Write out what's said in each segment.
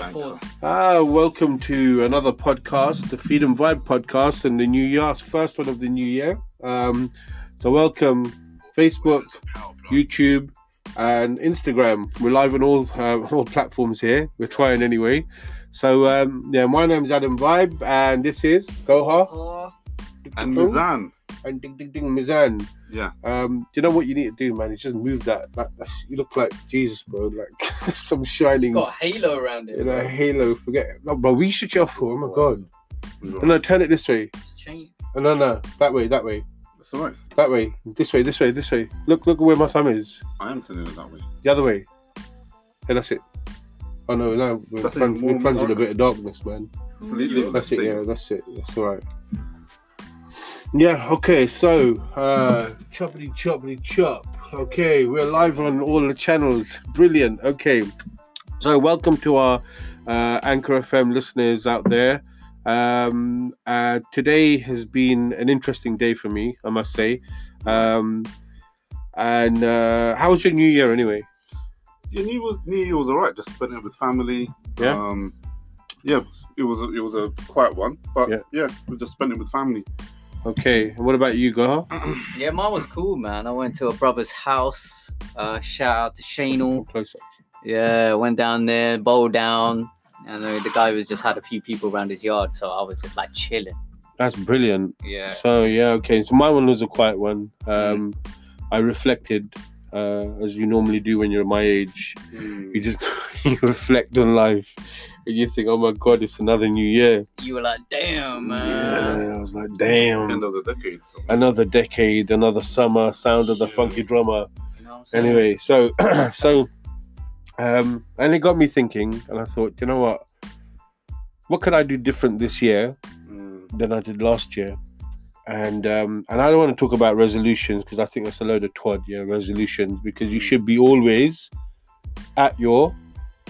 the fourth. Ah, welcome to another podcast, the Freedom Vibe podcast, and the new year, first one of the new year. Um, so welcome Facebook, YouTube, and Instagram. We're live on all uh, all platforms here. We're trying anyway. So um, yeah, my name's Adam Vibe, and this is Goha Oh, And Mizan. And Ding Ding Ding Mizan. Yeah. Um, you know what you need to do, man? Is just move that. that, that you look like Jesus, bro. Like some it's shining, got a halo around it. you know, bro. halo. Forget, no, bro. We should you off for. Oh my god. No, no, turn it this way. It's changed. Oh, no, no, that way, that way, That's all right. that way. This way, this way, this way. Look, look where my thumb is. I am turning it that way. The other way. Yeah, that's it. Oh no, no, we're, That's it, plunged, we're more in a bit of darkness, man. Just leave- leave That's it. thing. Yeah, that's it. That's all right. Yeah. Okay. So, uh, choppity choppity chop. Okay, we're live on all the channels. Brilliant. Okay. So, welcome to our uh, Anchor FM listeners out there. Um, uh, today has been an interesting day for me, I must say. Um, and uh, how was your New Year anyway? Yeah, New Year was New Year was alright. Just spent it with family. Yeah. Um, yeah, it was a, it was a quiet one, but Yeah. yeah, we just spent it with family. Okay. What about you, Goha? Yeah, mine was cool, man. I went to a brother's house. Uh, shout out to Shanel. Closer. Yeah, went down there, bowled down. And uh, the guy was just had a few people around his yard, so I was just like chilling. That's brilliant. Yeah. So yeah, okay. So my one was a quiet one. Um, I reflected, uh, as you normally do when you're my age. You just you reflect on life, and you think, "Oh my God, it's another new year." You were like, damn, man. Yeah, I was like, "Damn, End of the decade. another decade, another summer." Sound of the Yeah. funky drummer. You know what I'm saying? Anyway, so so, um, and it got me thinking, and I thought, you know what? What could I do different this year Mm, than I did last year. And um, and I don't want to talk about resolutions because I think that's a load of twad, yeah, resolutions, because you should be always at your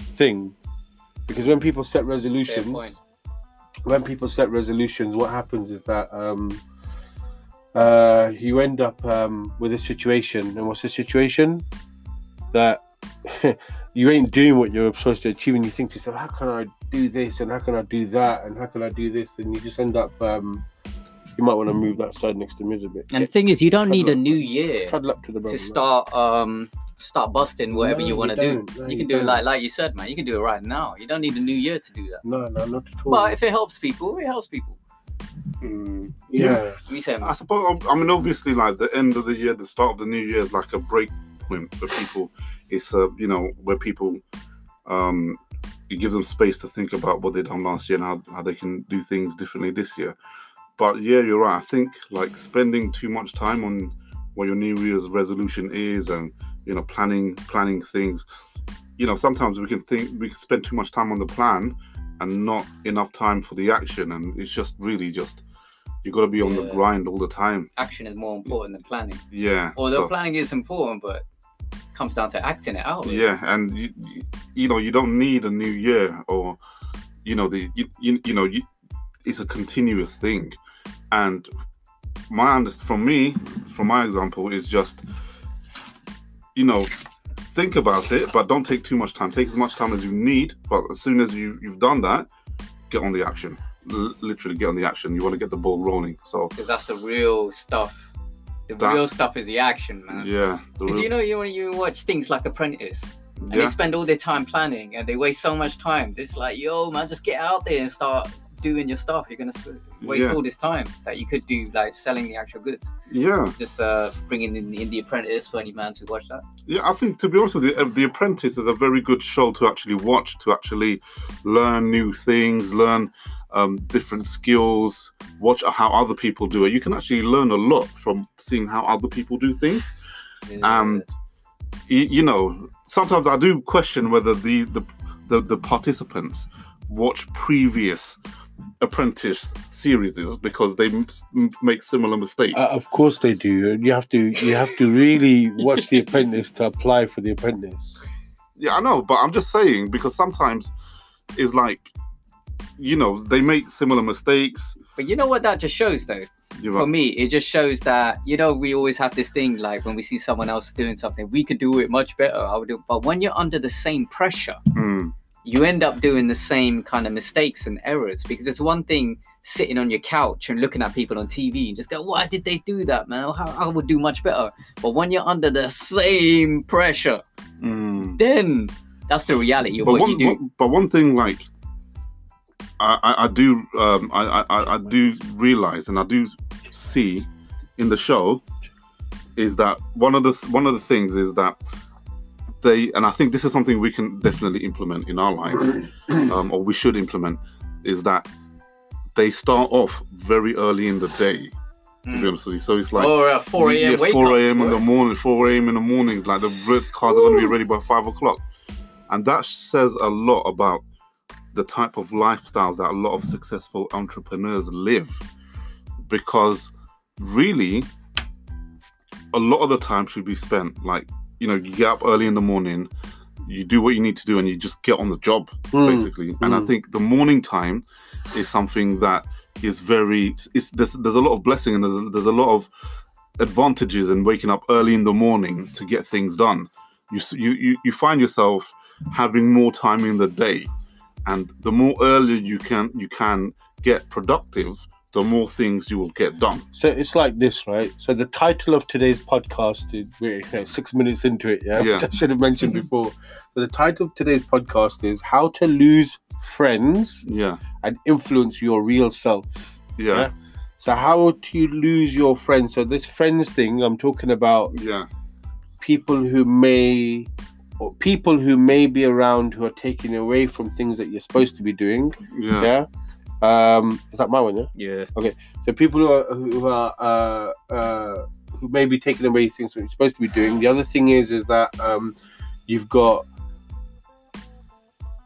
thing. Because when people set resolutions, when people set resolutions, what happens is that um, uh, you end up um, with a situation, and what's the situation? That you ain't doing what you're supposed to achieve, and you think to yourself, "How can I do this? And how can I do that? And how can I do this?" And you just end up. Um, you might want to move that side next to me a bit. And the thing is, you don't need a up. new year cuddle up to the to start um start busting whatever No, you you want to do. No, you you can do it don't. like like you said, man. You can do it right now. You don't need a new year to do that. No, no, not at all. But if it helps people, it helps people. mm. yeah. We say, I suppose. I mean, obviously, like the end of the year, the start of the new year is like a break point for people. It's uh, you know, where people, um, you give them space to think about what they done last year and how, how they can do things differently this year. But yeah, you're right. I think like spending too much time on what your New Year's resolution is and you know planning planning things. You know, sometimes we can think we can spend too much time on the plan and not enough time for the action, and it's just really just you got to be on the grind all the time. action is more important than planning. Yeah. Although so- planning is important, but comes down to acting it out. yeah, and you, you- you know you don't need a new year or you know the you, you, you know you, it's a continuous thing, and my underst from me from my example is just you know think about it, but don't take too much time. Take as much time as you need, but as soon as you you've done that, get on the action. L- literally get on the action. You want to get the ball rolling. So because that's the real stuff. The real stuff is the action, man. yeah, Because real- you know, you when you watch things like Apprentice, and yeah. they spend all their time planning, and they waste so much time. It's like, yo, man, just get out there and start doing your stuff. You're gonna waste Yeah. all this time that you could do like selling the actual goods. yeah. Just uh, bringing in, in the Apprentice for any man who watch that. Yeah, I think to be honest with you, uh, The Apprentice is a very good show to actually watch, to actually learn new things, learn um, different skills, watch how other people do it. You can actually learn a lot from seeing how other people do things. And You, you know, sometimes I do question whether the the, the, the participants watch previous Apprentice series because they m- m- make similar mistakes. Uh, of course they do. You have to. You have to really watch the apprentice to apply for the apprentice. Yeah, I know, but I'm just saying because sometimes it's like, you know, they make similar mistakes. but you know what that just shows, though. You For know, me, it just shows that you know we always have this thing like when we see someone else doing something, we could do it much better. I would do, but when you're under the same pressure, Mm, you end up doing the same kind of mistakes and errors because it's one thing sitting on your couch and looking at people on TV and just go, why did they do that, man? How I would do much better. But when you're under the same pressure, Mm. then that's the reality of But what one, you do. one- but one thing, like, I, I, I do, um, I, I, I do realize, and I do see in the show, is that one of the one of the things is that they, and I think this is something we can definitely implement in our lives, um, or we should implement, is that they start off very early in the day. To be Mm. honest with you, so it's like or at 4 a.m. yeah, 4 a.m. in the morning, 4 a.m. in the morning, like the red cars are going to be ready by five o'clock. And that says a lot about the type of lifestyles that a lot of successful entrepreneurs live. Because really, a lot of the time should be spent like, you know, you get up early in the morning, you do what you need to do, and you just get on the job, Mm. basically. And I mm. think the morning time is something that is very it's there's, there's a lot of blessing and there's, there's a lot of advantages in waking up early in the morning to get things done you you you, you find yourself having more time in the day and the more earlier you can you can get productive the more things you will get done So it's like this, right? So the title of today's podcast is we're you know, six minutes into it, yeah. Yeah. Which I should have mentioned mm-hmm. before. So the title of today's podcast is How to Lose Friends yeah and Influence Your Real Self. yeah Yeah. So how do you lose your friends? So this friends thing, I'm talking about yeah people who may or people who may be around who are taking away from things that you're supposed to be doing. yeah Yeah. Um, is that my one? Yeah. Yeah. Okay. So people who are who are uh, uh, who may be taking away things that you're supposed to be doing. The other thing is is that um, you've got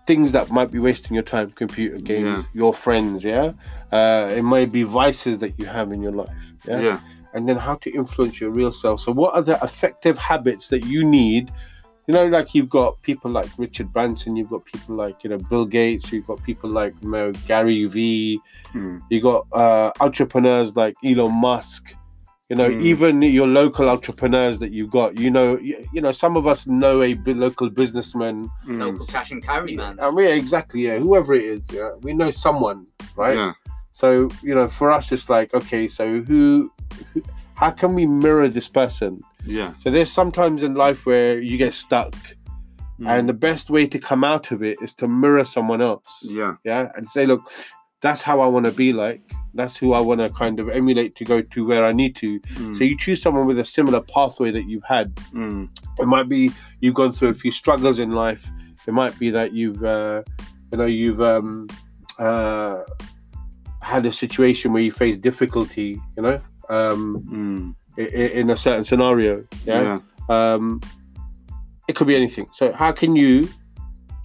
things that might be wasting your time, computer games, Yeah. your friends. Yeah, uh, it might be vices that you have in your life. yeah Yeah? and then how to influence your real self. So, what are the effective habits that you need? You know, like you've got people like Richard Branson, you've got people like you know Bill Gates, you've got people like you know, Gary V, Mm. you got uh, entrepreneurs like Elon Musk. You know, Mm. even your local entrepreneurs that you've got. You know, you, you know, some of us know a b- local businessman. Mm. Local cash and carry, man. I mean, exactly, yeah, whoever it is, yeah, we know someone, right? yeah So you know, for us, it's like, okay, so who, who how can we mirror this person? Yeah So there's sometimes in life where you get stuck, Mm. and the best way to come out of it is to mirror someone else. yeah Yeah, and say, look, that's how I want to be like. That's who I want to kind of emulate to go to where I need to. Mm. So you choose someone with a similar pathway that you've had. Mm. It might be you've gone through a few struggles in life. It might be that you've, uh, you know, you've um, uh, had a situation where you face difficulty. You know, um, Mm. I- i- in a certain scenario. Yeah. yeah Um, it could be anything. So how can you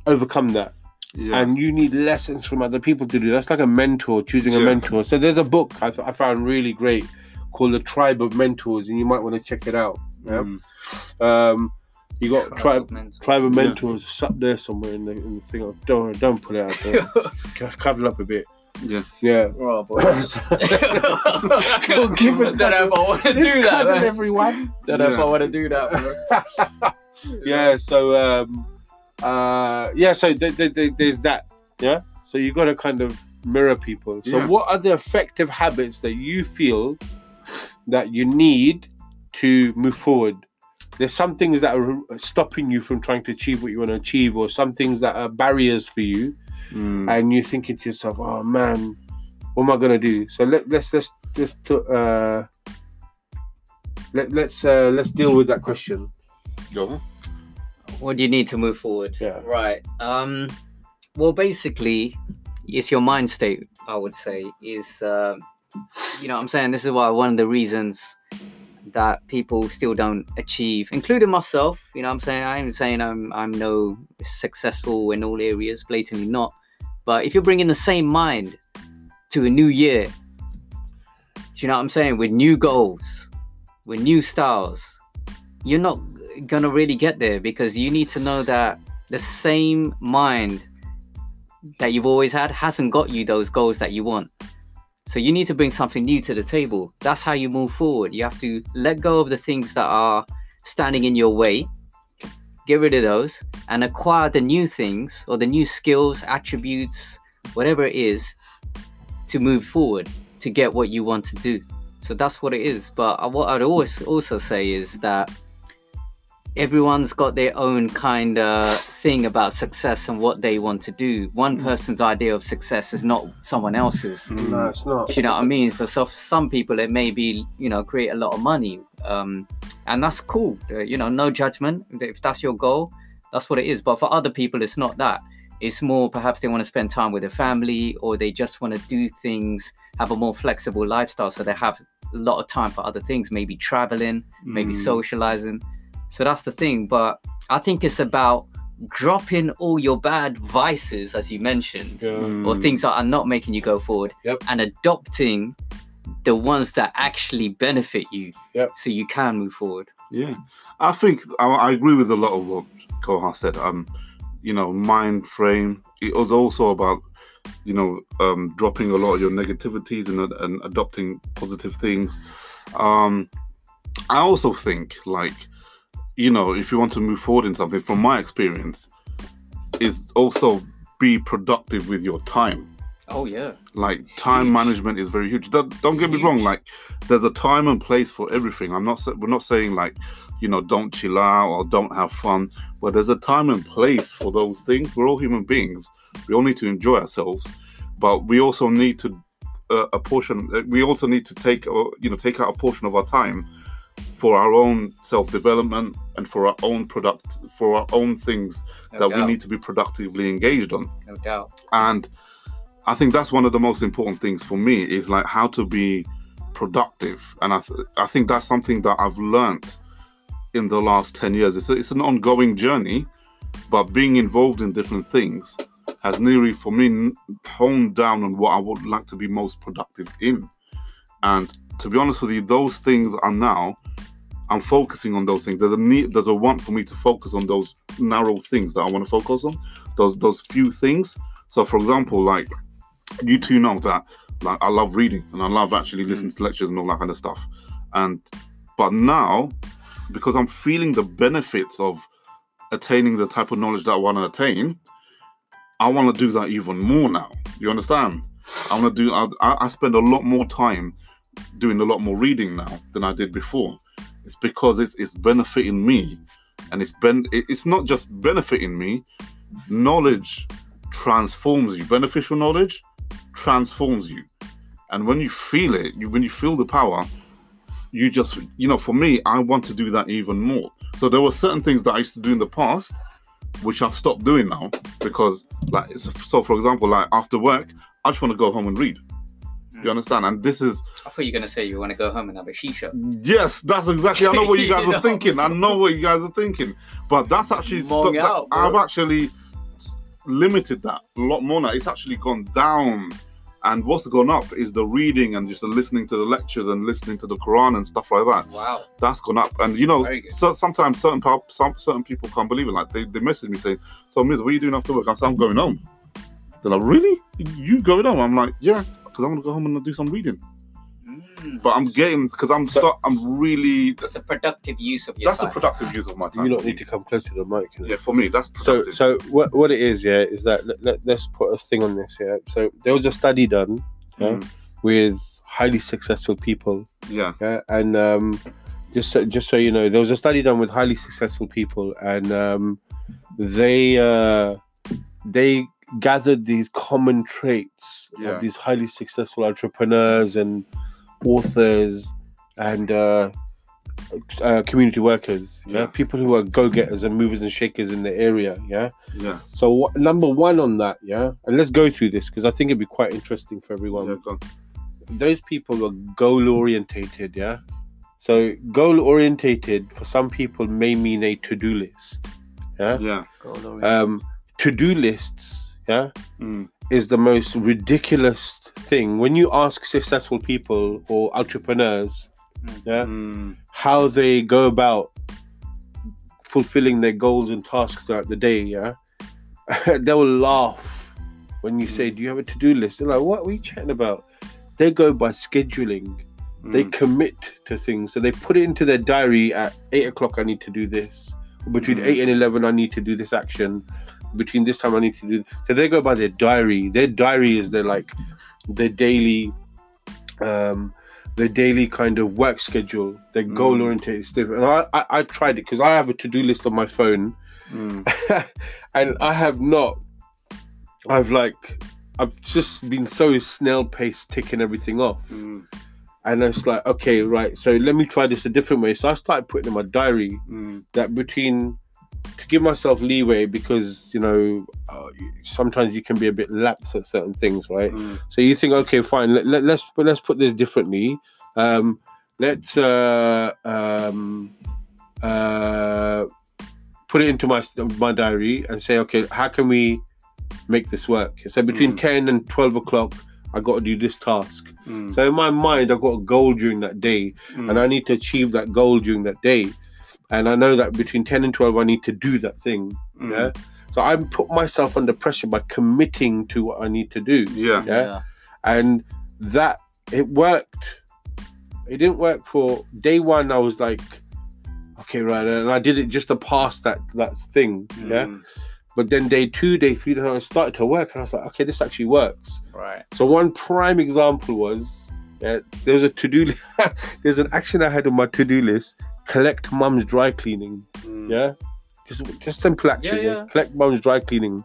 overcome that? yeah And you need lessons from other people to do. That's like a mentor, choosing a Yeah. mentor. So there's a book I, th- I found really great called The Tribe of Mentors, and you might want to check it out. Yeah. Mm. Um, you got tribe. of mental. Tribe of mentors it's up there somewhere in the, in the thing. Don't don't put it out there. C- Cuddle up a bit. Yeah Yeah. Oh, boy. Don't give a Don't know if I want to do that. man. everyone. Don't know if I want to do that. bro. yeah so um uh yeah so th- th- th- there's that yeah so you got to kind of mirror people so Yeah. what are the effective habits that you feel that you need to move forward there's some things that are stopping you from trying to achieve what you want to achieve or some things that are barriers for you Mm. and you're thinking to yourself oh man what am i going to do so let, let's let's just uh let, let's uh let's deal with that question Go. What do you need to move forward? Yeah. Right. Um. Well, basically, it's your mind state. I would say is, uh, you know, what I'm saying this is why one of the reasons that people still don't achieve, including myself. You know, what I'm saying I'm saying I'm I'm no successful in all areas, blatantly not. But if you're bringing the same mind to a new year, do you know what I'm saying? With new goals, with new styles, you're not gonna really get there because you need to know that the same mind that you've always had hasn't got you those goals that you want. So you need to bring something new to the table. That's how you move forward. You have to let go of the things that are standing in your way, get rid of those and acquire the new things or the new skills, attributes, whatever it is to move forward to get what you want to do. So that's what it is. But uh, what I'd always also say is that everyone's got their own kind of thing about success and what they want to do. One Mm. person's idea of success is not someone else's. No, it's not. You know what I mean? For so, some people, it may be, you know, create a lot of money. Um, and that's cool. Uh, you know, no judgment. If that's your goal, that's what it is. But for other people, it's not that. It's more perhaps they want to spend time with their family or they just want to do things, have a more flexible lifestyle. So they have a lot of time for other things, maybe traveling, maybe Mm. socializing. So that's the thing. But I think it's about dropping all your bad vices, as you mentioned Yeah. or Mm. things that are not making you go forward Yep. and adopting the ones that actually benefit you Yep. so you can move forward Yeah, I think I, I agree with a lot of what Koha said. Um, you know, mind frame. It was also about, you know, um, dropping a lot of your negativities and, and adopting positive things. Um, I also think, like, you know, if you want to move forward in something, from my experience, is also be productive with your time. Oh yeah. Like time Huge. management is very huge. Don't, don't get me wrong like there's a time and place for everything. I'm not we're not saying like you know don't chill out or don't have fun but there's a time and place for those things. We're all human beings. We all need to enjoy ourselves but we also need to uh, a portion uh, we also need to take uh, you know take out a portion of our time for our own self-development and for our own product for our own things no that doubt, we need to be productively engaged on. No doubt. And i think that's one of the most important things for me is like how to be productive. And i, th- I think that's something that i've learned in the last 10 years. It's, a, it's an ongoing journey but being involved in different things has nearly for me honed down on what i would like to be most productive in. And to be honest with you those things are now i'm focusing on those things there's a need there's a want for me to focus on those narrow things that i want to focus on those those few things so for example like you two know that like I love reading and I love actually mm-hmm. listening to lectures and all that kind of stuff. And but now, because I'm feeling the benefits of attaining the type of knowledge that I want to attain, I want to do that even more now. You understand? I want to do. I, I I spend a lot more time doing a lot more reading now than I did before. It's because it's it's benefiting me, and it's ben. it- It's not just benefiting me. Knowledge transforms you. Beneficial knowledge transforms you. And when you feel it, you, when you feel the power, you just, you know, for me, I want to do that even more. So there were certain things that I used to do in the past, which I've stopped doing now because, like, so for example, like after work, I just want to go home and read. You understand? And this is, i thought you were going to say you want to go home and have a shisha yes, that's exactly, I know what you guys You are know? thinking. I know what you guys are thinking. But that's actually, stopped, that- I've actually limited that a lot more now. It's actually gone down. And what's gone up is the reading and just the listening to the lectures and listening to the Quran and stuff like that. wow That's gone up. And you know, so, sometimes certain pub, some certain people can't believe it. Like they, they message me saying, "So Miz, what are you doing after work?" I said, "I'm going home." They're like, "Really? You going home?" I'm like, "Yeah, because I want to go home and do some reading." Mm. But I'm getting because I'm start. I'm really. that's a productive use of your That's a productive use of my time. You don't need to come close to the mic. Yeah, for me, that's So, productive. so what what it is, yeah, is that let, let, let's put a thing on this, yeah. So there was a study done yeah, Mm, with highly successful people, yeah, yeah, and um, just so, just so you know, there was a study done with highly successful people, and um, they uh, they gathered these common traits Yeah. of these highly successful entrepreneurs and authors and uh, uh, community workers, yeah, Yeah. people who are go-getters and movers and shakers in the area, yeah. yeah, So what, number one on that, yeah, and let's go through this because I think it'd be quite interesting for everyone yeah. Those people are goal orientated, yeah. So goal orientated for some people may mean a to-do list. Yeah. yeah. Um to-do lists, yeah, Mm, is the most ridiculous thing. When you ask successful people or entrepreneurs, yeah, mm, how they go about fulfilling their goals and tasks throughout the day, yeah, they will laugh when you say, Do you have a to-do list? They're like, What are you chatting about? They go by scheduling. they mm, commit to things so they put it into their diary at eight o'clock i need to do this Between Mm. eight and eleven, I need to do this action. Between this time, I need to do. So they go by their diary. Their diary is their like their daily, um, their daily kind of work schedule. Their Mm. goal oriented stuff. And I, I, I tried it because I have a to do list on my phone, Mm. and I have not. I've like, I've just been so snail paced ticking everything off. Mm. And it's like, okay, right. So let me try this a different way. So I started putting in my diary Mm. that between to give myself leeway because you know uh, sometimes you can be a bit lax at certain things, right? Mm. So you think, okay, fine. Let, let, let's but let's put this differently. Um, let's uh, um, uh, put it into my my diary and say, okay, how can we make this work? So between Mm. ten and twelve o'clock, I got to do this task. Mm. So in my mind, I've got a goal during that day, Mm. and I need to achieve that goal during that day. And I know that between 10 and 12, I need to do that thing. Mm. Yeah. So I put myself under pressure by committing to what I need to do. Yeah. Yeah. And that it worked. It didn't work for day one. I was like, okay, right. And I did it just to pass that that thing. Yeah. Mm. But then day two, day three, then I started to work. And I was like, okay, this actually works. Right. So one prime example was there was a to do. there's an action I had on my to do list: collect mum's dry cleaning. Mm. Yeah, just just simple action. Yeah, Yeah, yeah. collect mum's dry cleaning.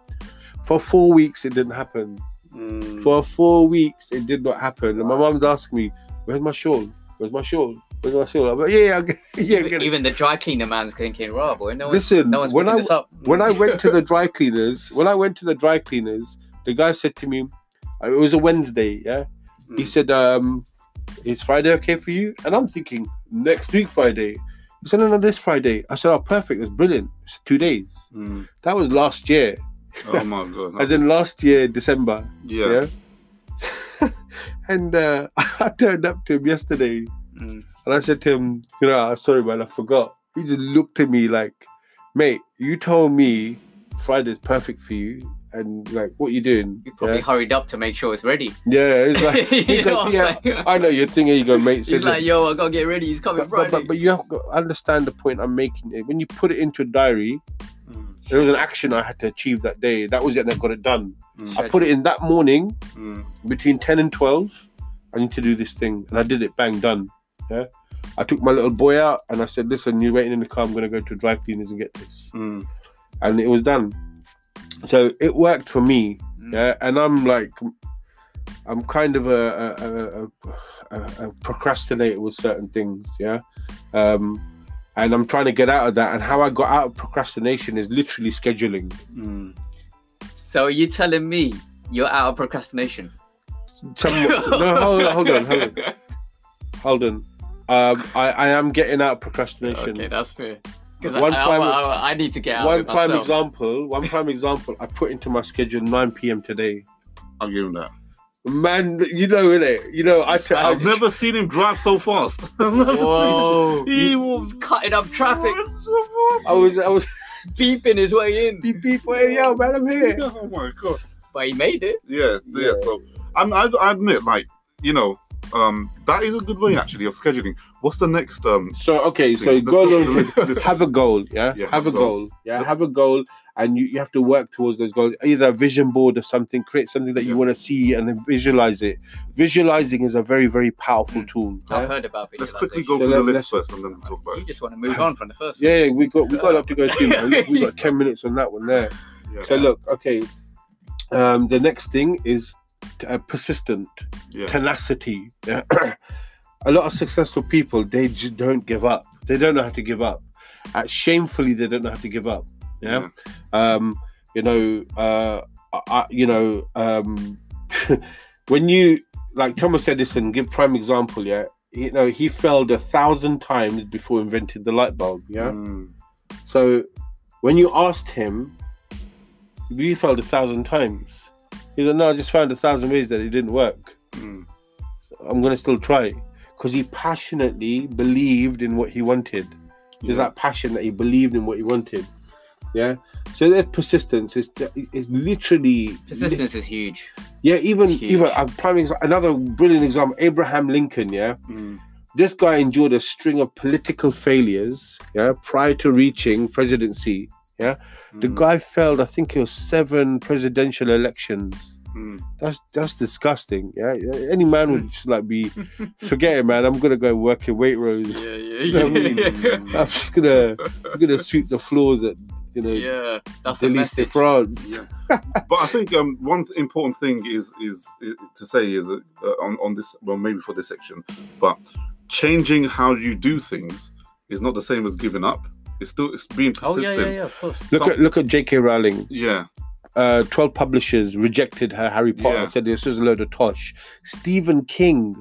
For four weeks, it didn't happen. Mm. For four weeks, it did not happen. And my mum's asking me, "Where's my shawl? Where's my shawl? Where's my shawl?" I'm like, "Yeah, yeah, yeah." It." Even the dry cleaner man's thinking, "Right, boy, no one's, Listen, no one's when I this up." when I went to the dry cleaners, when I went to the dry cleaners, the guy said to me, uh, it was a Wednesday, yeah. He Mm. said, um, is Friday okay for you? And I'm thinking, next week Friday. He said, no, no, this Friday. I said, oh, perfect. It's brilliant. It's two days. Mm. That was last year, Oh my god. as in last year, December. yeah. Yeah. and uh, I turned up to him yesterday Mm. and I said to him, you know, "I'm sorry, man, I forgot. He just looked at me like, mate, you told me Friday's perfect for you. And like, what are you doing? You probably Yeah, hurried up to make sure it's ready. yeah. It's like, you he know goes, what I'm yeah? I know your thing. Here you go, mate. He's like, "Yo, I gotta get ready. He's coming but, but, Friday." but, but you have to understand the point I'm making. When you put it into a diary, Mm. there was an action I had to achieve that day. That was it, and I got it done. Mm. I put it in that morning Mm. between 10 and 12. I need to do this thing, and I did it, bang, done. Yeah. I took my little boy out and I said, Listen, you're waiting in the car, I'm going to go to dry cleaners and get this. Mm. And it was done. So it worked for me. Mm. Yeah. And I'm like, I'm kind of a, a, a, a, a procrastinator with certain things. Yeah. Um, and I'm trying to get out of that. And how I got out of procrastination is literally scheduling. Mm. So are you telling me you're out of procrastination? Some, no, hold on, hold on, hold on. Hold on. Um, I, I am getting out of procrastination. Okay, that's fair. Because I, One I, prime- I, I need to get out one of prime myself. example. One prime example. I put into my schedule 9 p.m. today. I'll give him that. Man, you know it. You know, I've never seen him drive so fast. I've never seen- Whoa! He was he's cutting up traffic, I was. I was. beeping his way in, Beep beep. Hey, yo, man, I'm here. Oh my god. but he made it. Yeah, yeah. Yeah. So I'm, I, I admit, like you know, um, that is a good way actually of scheduling. What's the next? Um, So okay, so Let's go go on. through the list- list. have a goal. Yeah, Yeah, have a goal. Yeah, have a goal, and you, you have to work towards those goals. Either a vision board or something. Create something that you want to see and then visualize it. Visualizing is a very very powerful tool. I've Yeah? heard about it. let's quickly go visualization. So the list first, and then we'll talk about You it. just want to move on from the first. Yeah, yeah, we got we got a lot to go through. We, we got ten minutes on that one there. Yeah. So look, okay. Um, the next thing is uh, persistent yeah. tenacity. A lot of successful people they just don't give up. They don't know how to give up. Uh, shamefully, they don't know how to give up. Yeah. Um, you know, uh, I, you know, um, when you like Thomas Edison, give prime example. Yeah. You know, he failed a thousand times before inventing the light bulb. Yeah. Mm. So when you asked him, you failed a thousand times. He said, No, I just found a thousand ways that it didn't work. Mm. I'm gonna still try. it Because he passionately believed in what he wanted. There's that passion that he believed in what he wanted. Yeah. So there's persistence. It's, it's literally Persistence is huge. yeah, even huge. even a prime exa- another brilliant example, Abraham Lincoln, yeah. Mm. this guy endured a string of political failures, yeah, prior to reaching presidency. The Mm, guy failed, I think it was seven presidential elections. mm. That's that's disgusting. Yeah, any man would just like be, forget it, man. I'm gonna go and work in Waitrose. Yeah, You know what I mean? I'm just gonna, I'm gonna sweep the floors at, you know, yeah, that's Delise de message. France. Yeah. but I think um, one important thing is is, is to say is uh, on on this well maybe for this section, but changing how you do things is not the same as giving up. It's still it's being Oh persistent. yeah, yeah, yeah, of course. Look So- at look at J.K. Rowling. Yeah, Uh, Twelve publishers rejected her Harry Potter. Yeah. Said this is a load of tosh. Stephen King,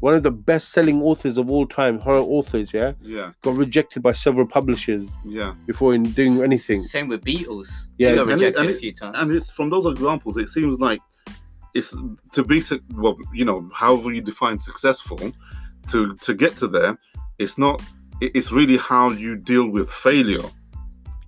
one of the best-selling authors of all time, horror authors, yeah, yeah, got rejected by several publishers yeah. before in doing anything. Same with Beatles. Yeah, they got and it- rejected and a few times. And it's from those examples. It seems like it's to be suc- well, you know, however you define successful, to to get to there, it's not. It- It's really how you deal with failure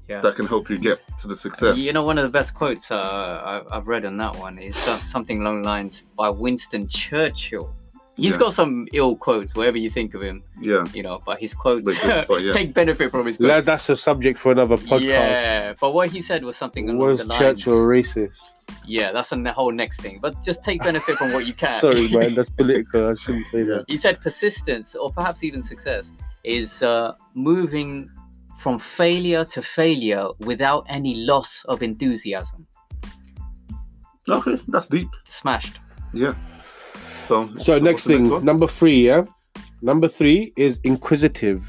Yeah. that can help you get to the success. You know, one of the best quotes uh, I've, I've read on that one is something along the lines by Winston Churchill. He's Yeah. got some ill quotes, wherever you think of him, Yeah, you know, but his quotes Like but yeah. take benefit from his quotes. That's a subject for another podcast. Yeah, but what he said was something along Was the lines. Churchill racist? Yeah, that's a whole next thing. But just take benefit from what you can. Sorry, man, that's political. I shouldn't say that. He said persistence, or perhaps even success, is uh, moving from failure to failure without any loss of enthusiasm. okay, that's deep. Smashed. Yeah. So, So, what's next thing, one? number three, yeah. Number three is inquisitive.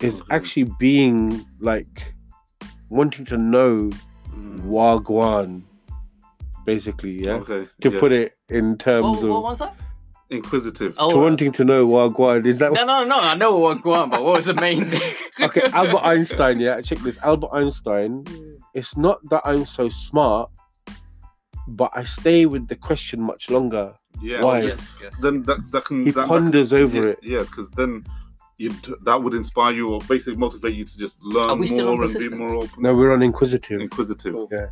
Is Okay. actually being like wanting to know Mm, wagwan, basically, yeah. Okay. To yeah. put it in What, terms what of was that? Inquisitive. Oh, to uh, wanting to know wagwan. Is that no, no, no. I know what go but what was the main thing? okay? Albert Einstein, yeah. Check this. Albert Einstein. It's not that I'm so smart, but I stay with the question much longer. Yeah. Why? Yes, yes. Then that that can He that, that- ponders over yeah, it. Yeah, because then you that would inspire you or basically motivate you to just learn Are we still on more and be more open, No, we're on inquisitive. inquisitive. Cool. Yeah.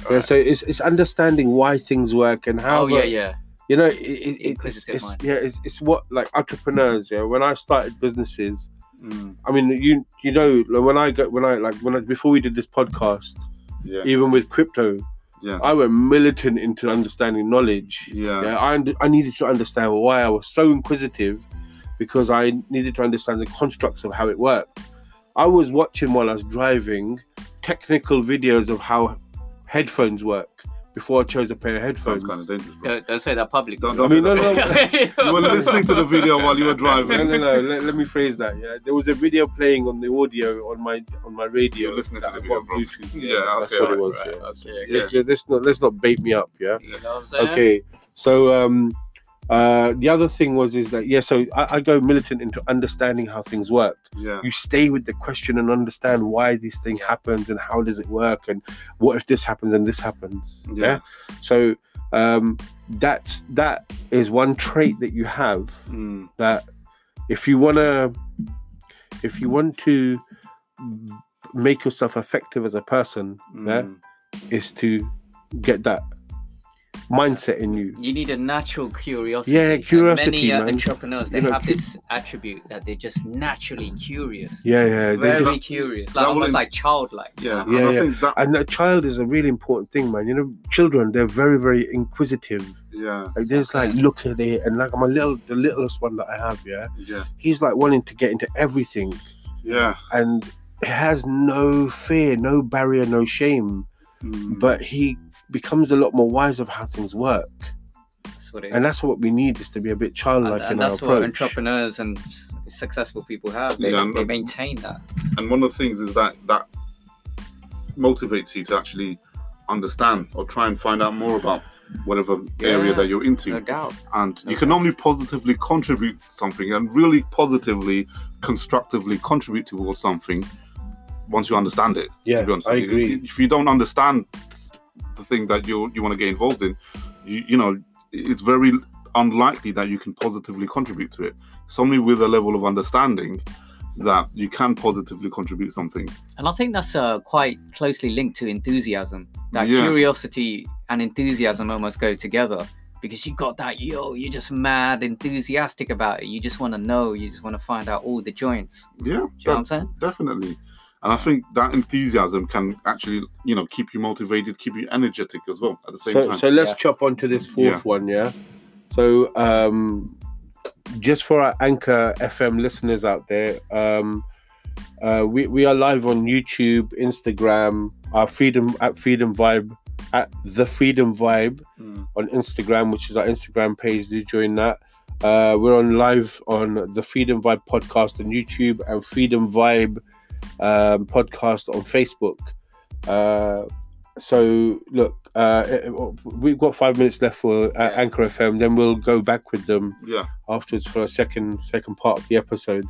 Yeah, Alright. so it's, it's understanding why things work and how Oh yeah, yeah. You know it, it, it- it's, it's yeah it's, it's what like entrepreneurs yeah when i started businesses Mm, i mean you you know like, when i go when i like when i before we did this podcast yeah. even with crypto Yeah. i went militant into understanding knowledge Yeah. yeah i i needed to understand why i was so inquisitive because i needed to understand the constructs of how it worked i was watching while i was driving technical videos of how headphones work before i chose a pair of headphones Sounds kind of dangerous. Bro. Don't, don't say that publicly. Don't- I don't mean, no, no, You were listening to the video while you were driving. no, no, no. Let, let me phrase that. Yeah, there was a video playing on the audio on my on my radio. You're listening to the I video, bro. Bluetooth. Yeah, that's okay, what it was. right, yeah. okay, okay. Let's, let's not let's not bait me up. Yeah. You know what I'm saying? Okay. So um, uh, the other thing was is that yeah. So I, I go militant into understanding how things work. Yeah. You stay with the question and understand why this thing happens and how does it work and what if this happens and this happens. Yeah. So um, that's that is one trait that you have Mm, that if you want to if you want to make yourself effective as a person yeah, mm. is to get that mindset in you You need a natural curiosity. Yeah, And curiosity, many uh, man. entrepreneurs they You know, have cu- this attribute that they're just naturally curious. yeah yeah they Very just curious, that like almost ins- like childlike. Yeah. you know? and Yeah, I yeah. think that. and a child is a really important thing man you know children they're very very inquisitive Yeah. like there's like Okay. look at it and like my little the littlest one that i have yeah Yeah. he's like wanting to get into everything Yeah. and he has no fear no barrier no shame Mm. but he becomes a lot more wise of how things work That's what it is. and that's what we need is to be a bit childlike and in our that's what approach entrepreneurs and successful people have. They, Yeah, and- they maintain that. and one of the things is that that motivates you to actually understand or try and find out more about whatever area that you're into No doubt. and No you can only positively contribute something and really positively constructively contribute towards something once you understand it yeah to be honest i agree if you don't understand the thing that you you want to get involved in you you know it's very unlikely that you can positively contribute to it only with a level of understanding that you can positively contribute something And I think that's uh, quite closely linked to enthusiasm. That Yeah. curiosity and enthusiasm almost go together. because you got that yo, you're just mad enthusiastic about it. You just want to know, you just want to find out all the joints. Yeah, Do you know that- what I'm saying? definitely. And I think that enthusiasm can actually, you know, keep you motivated, keep you energetic as well at the same So, time. so let's Yeah. chop onto this fourth Yeah. one, yeah. So, um, just for our Anchor FM listeners out there, um, uh, we we are live on YouTube, Instagram, our Freedom at Freedom Vibe at the Freedom Vibe Mm. on Instagram, which is our Instagram page. Do join that. Uh, we're on live on the Freedom Vibe podcast on YouTube and Freedom Vibe um, podcast on Facebook. Uh, so look, uh, we've got five minutes left for uh, Anchor FM. Then we'll go back with them Yeah, afterwards for a second second part of the episode.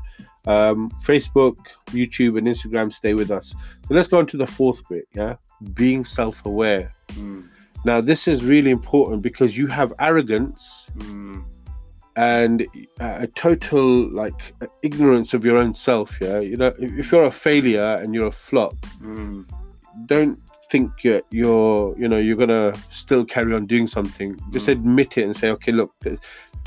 Um, Facebook, YouTube, and Instagram stay with us. So let's go on to the fourth bit. Yeah, being self-aware. Mm. Now, this is really important because you have arrogance Mm. And a total like ignorance of your own self. Yeah, you know, if if you're a failure and you're a flop, Mm. don't think you're, you're you know you're gonna still carry on doing something. Just Mm. admit it and say, okay, look,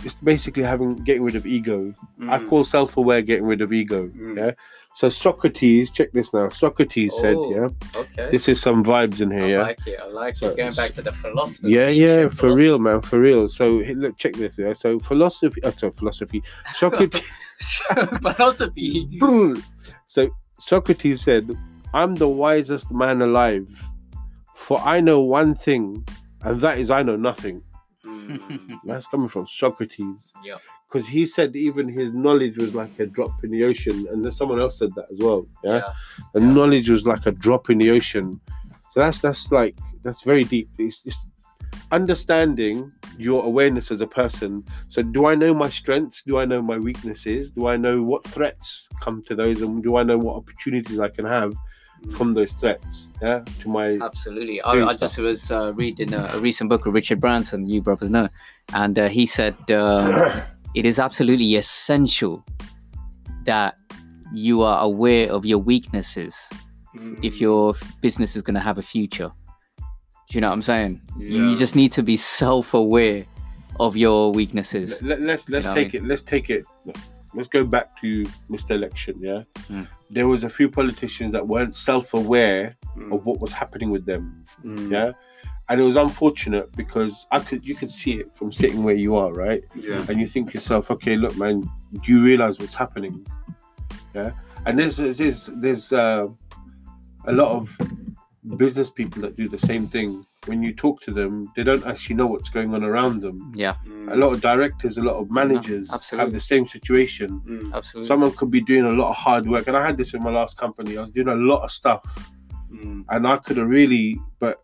it's basically having getting rid of ego. I Mm. call self-aware getting rid of ego. Mm. Yeah. So Socrates, check this now. Socrates said, Oh. yeah, Okay. this is some vibes in here. I yeah. like it. I like So- it. Going back to the philosophy. Yeah, yeah, for philosophy. real, man, for real. So look, check this. Yeah, so philosophy, uh, sorry, philosophy. Socrates. philosophy. so Socrates said, "I'm the wisest man alive, for I know one thing, and that is I know nothing." That's coming from Socrates, Yeah. because he said even his knowledge was like a drop in the ocean, and then someone else said that as well. Yeah, the Yeah. knowledge was like a drop in the ocean. So that's that's like that's very deep. It's just understanding your awareness as a person. So do I know my strengths? Do I know my weaknesses? Do I know what threats come to those, and do I know what opportunities I can have from those threats? Yeah, to my Absolutely. I, I just was uh, reading a, a recent book of Richard Branson, you brothers know, and uh, he said um, it is absolutely essential that you are aware of your weaknesses Mm. if your business is going to have a future. Do you know what I'm saying? You, you just need to be self-aware of your weaknesses. Let, us let's know what I take it. Let's take it. Let's go back to Mr. Election. Yeah, Mm. There was a few politicians that weren't self-aware Mm. of what was happening with them. Mm. Yeah, and it was unfortunate because I could you could see it from sitting where you are, right? Yeah. And you think to yourself, okay, look, man, do you realize what's happening? Yeah, and there's there's there's, there's uh, a lot of business people that do the same thing. When you talk to them, they don't actually know what's going on around them. Yeah, A lot of directors, a lot of managers have the same situation. Mm. absolutely. Someone could be doing a lot of hard work, and I had this in my last company. I was doing a lot of stuff, Mm. and I could have really, but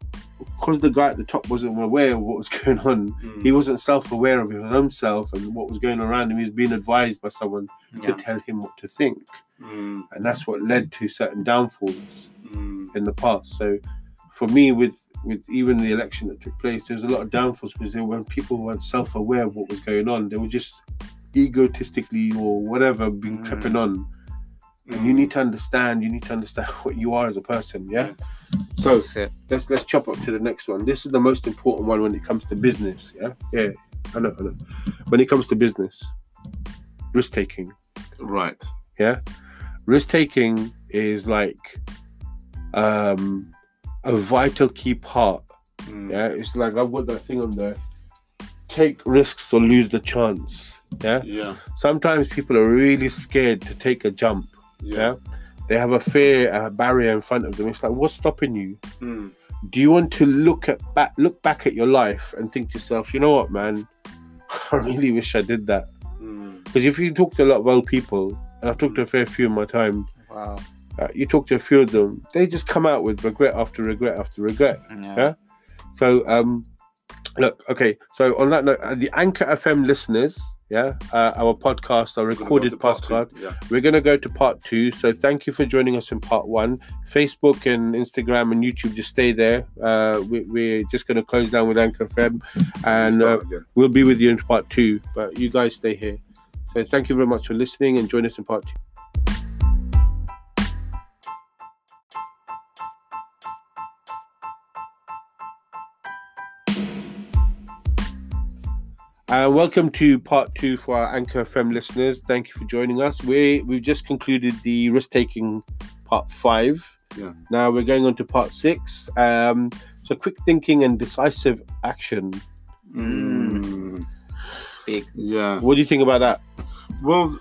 because the guy at the top wasn't aware of what was going on, Mm. he wasn't self-aware of his own self and what was going around him. He was being advised by someone yeah. to tell him what to think, Mm. and that's what led to certain downfalls Mm. in the past. So, for me, with with even the election that took place, there was a lot of downfalls because when people weren't self-aware of what was going on, they were just egotistically or whatever being Mm. tripping on. And you need to understand. You need to understand what you are as a person. Yeah. So let's let's chop up to the next one. This is the most important one when it comes to business. Yeah, yeah, I know, I know. When it comes to business, risk taking. Right. Yeah, risk taking is like um a vital key part. Mm. Yeah, it's like I've got that thing on there. Take risks or lose the chance. Yeah. Yeah. Sometimes people are really scared to take a jump. Yeah. They have a fear, a barrier in front of them. It's like, what's stopping you? Mm. do you want to look at back look back at your life and think to yourself you know what man i really wish i did that Mm. because if you talk to a lot of old people and i've talked to a fair few in my time Wow. Uh, you talk to a few of them they just come out with regret after regret after regret Yeah. Yeah. so um look okay so on that note uh, the anchor fm listeners yeah uh, our podcast our We're go recorded podcast Yeah. we're going to go to part two. So thank you for joining us in part one. Facebook and Instagram and YouTube, just stay there. Uh, we, we're just going to close down with Anchor FM and uh, we'll be with you in part two. But you guys stay here. So thank you very much for listening and join us in part two. Uh, welcome to part two for our Anchor FM listeners. Thank you for joining us. We we've just concluded the risk taking part five. Yeah. Now we're going on to part six. Um, so quick thinking and decisive action. Mm, big. yeah. What do you think about that? Well,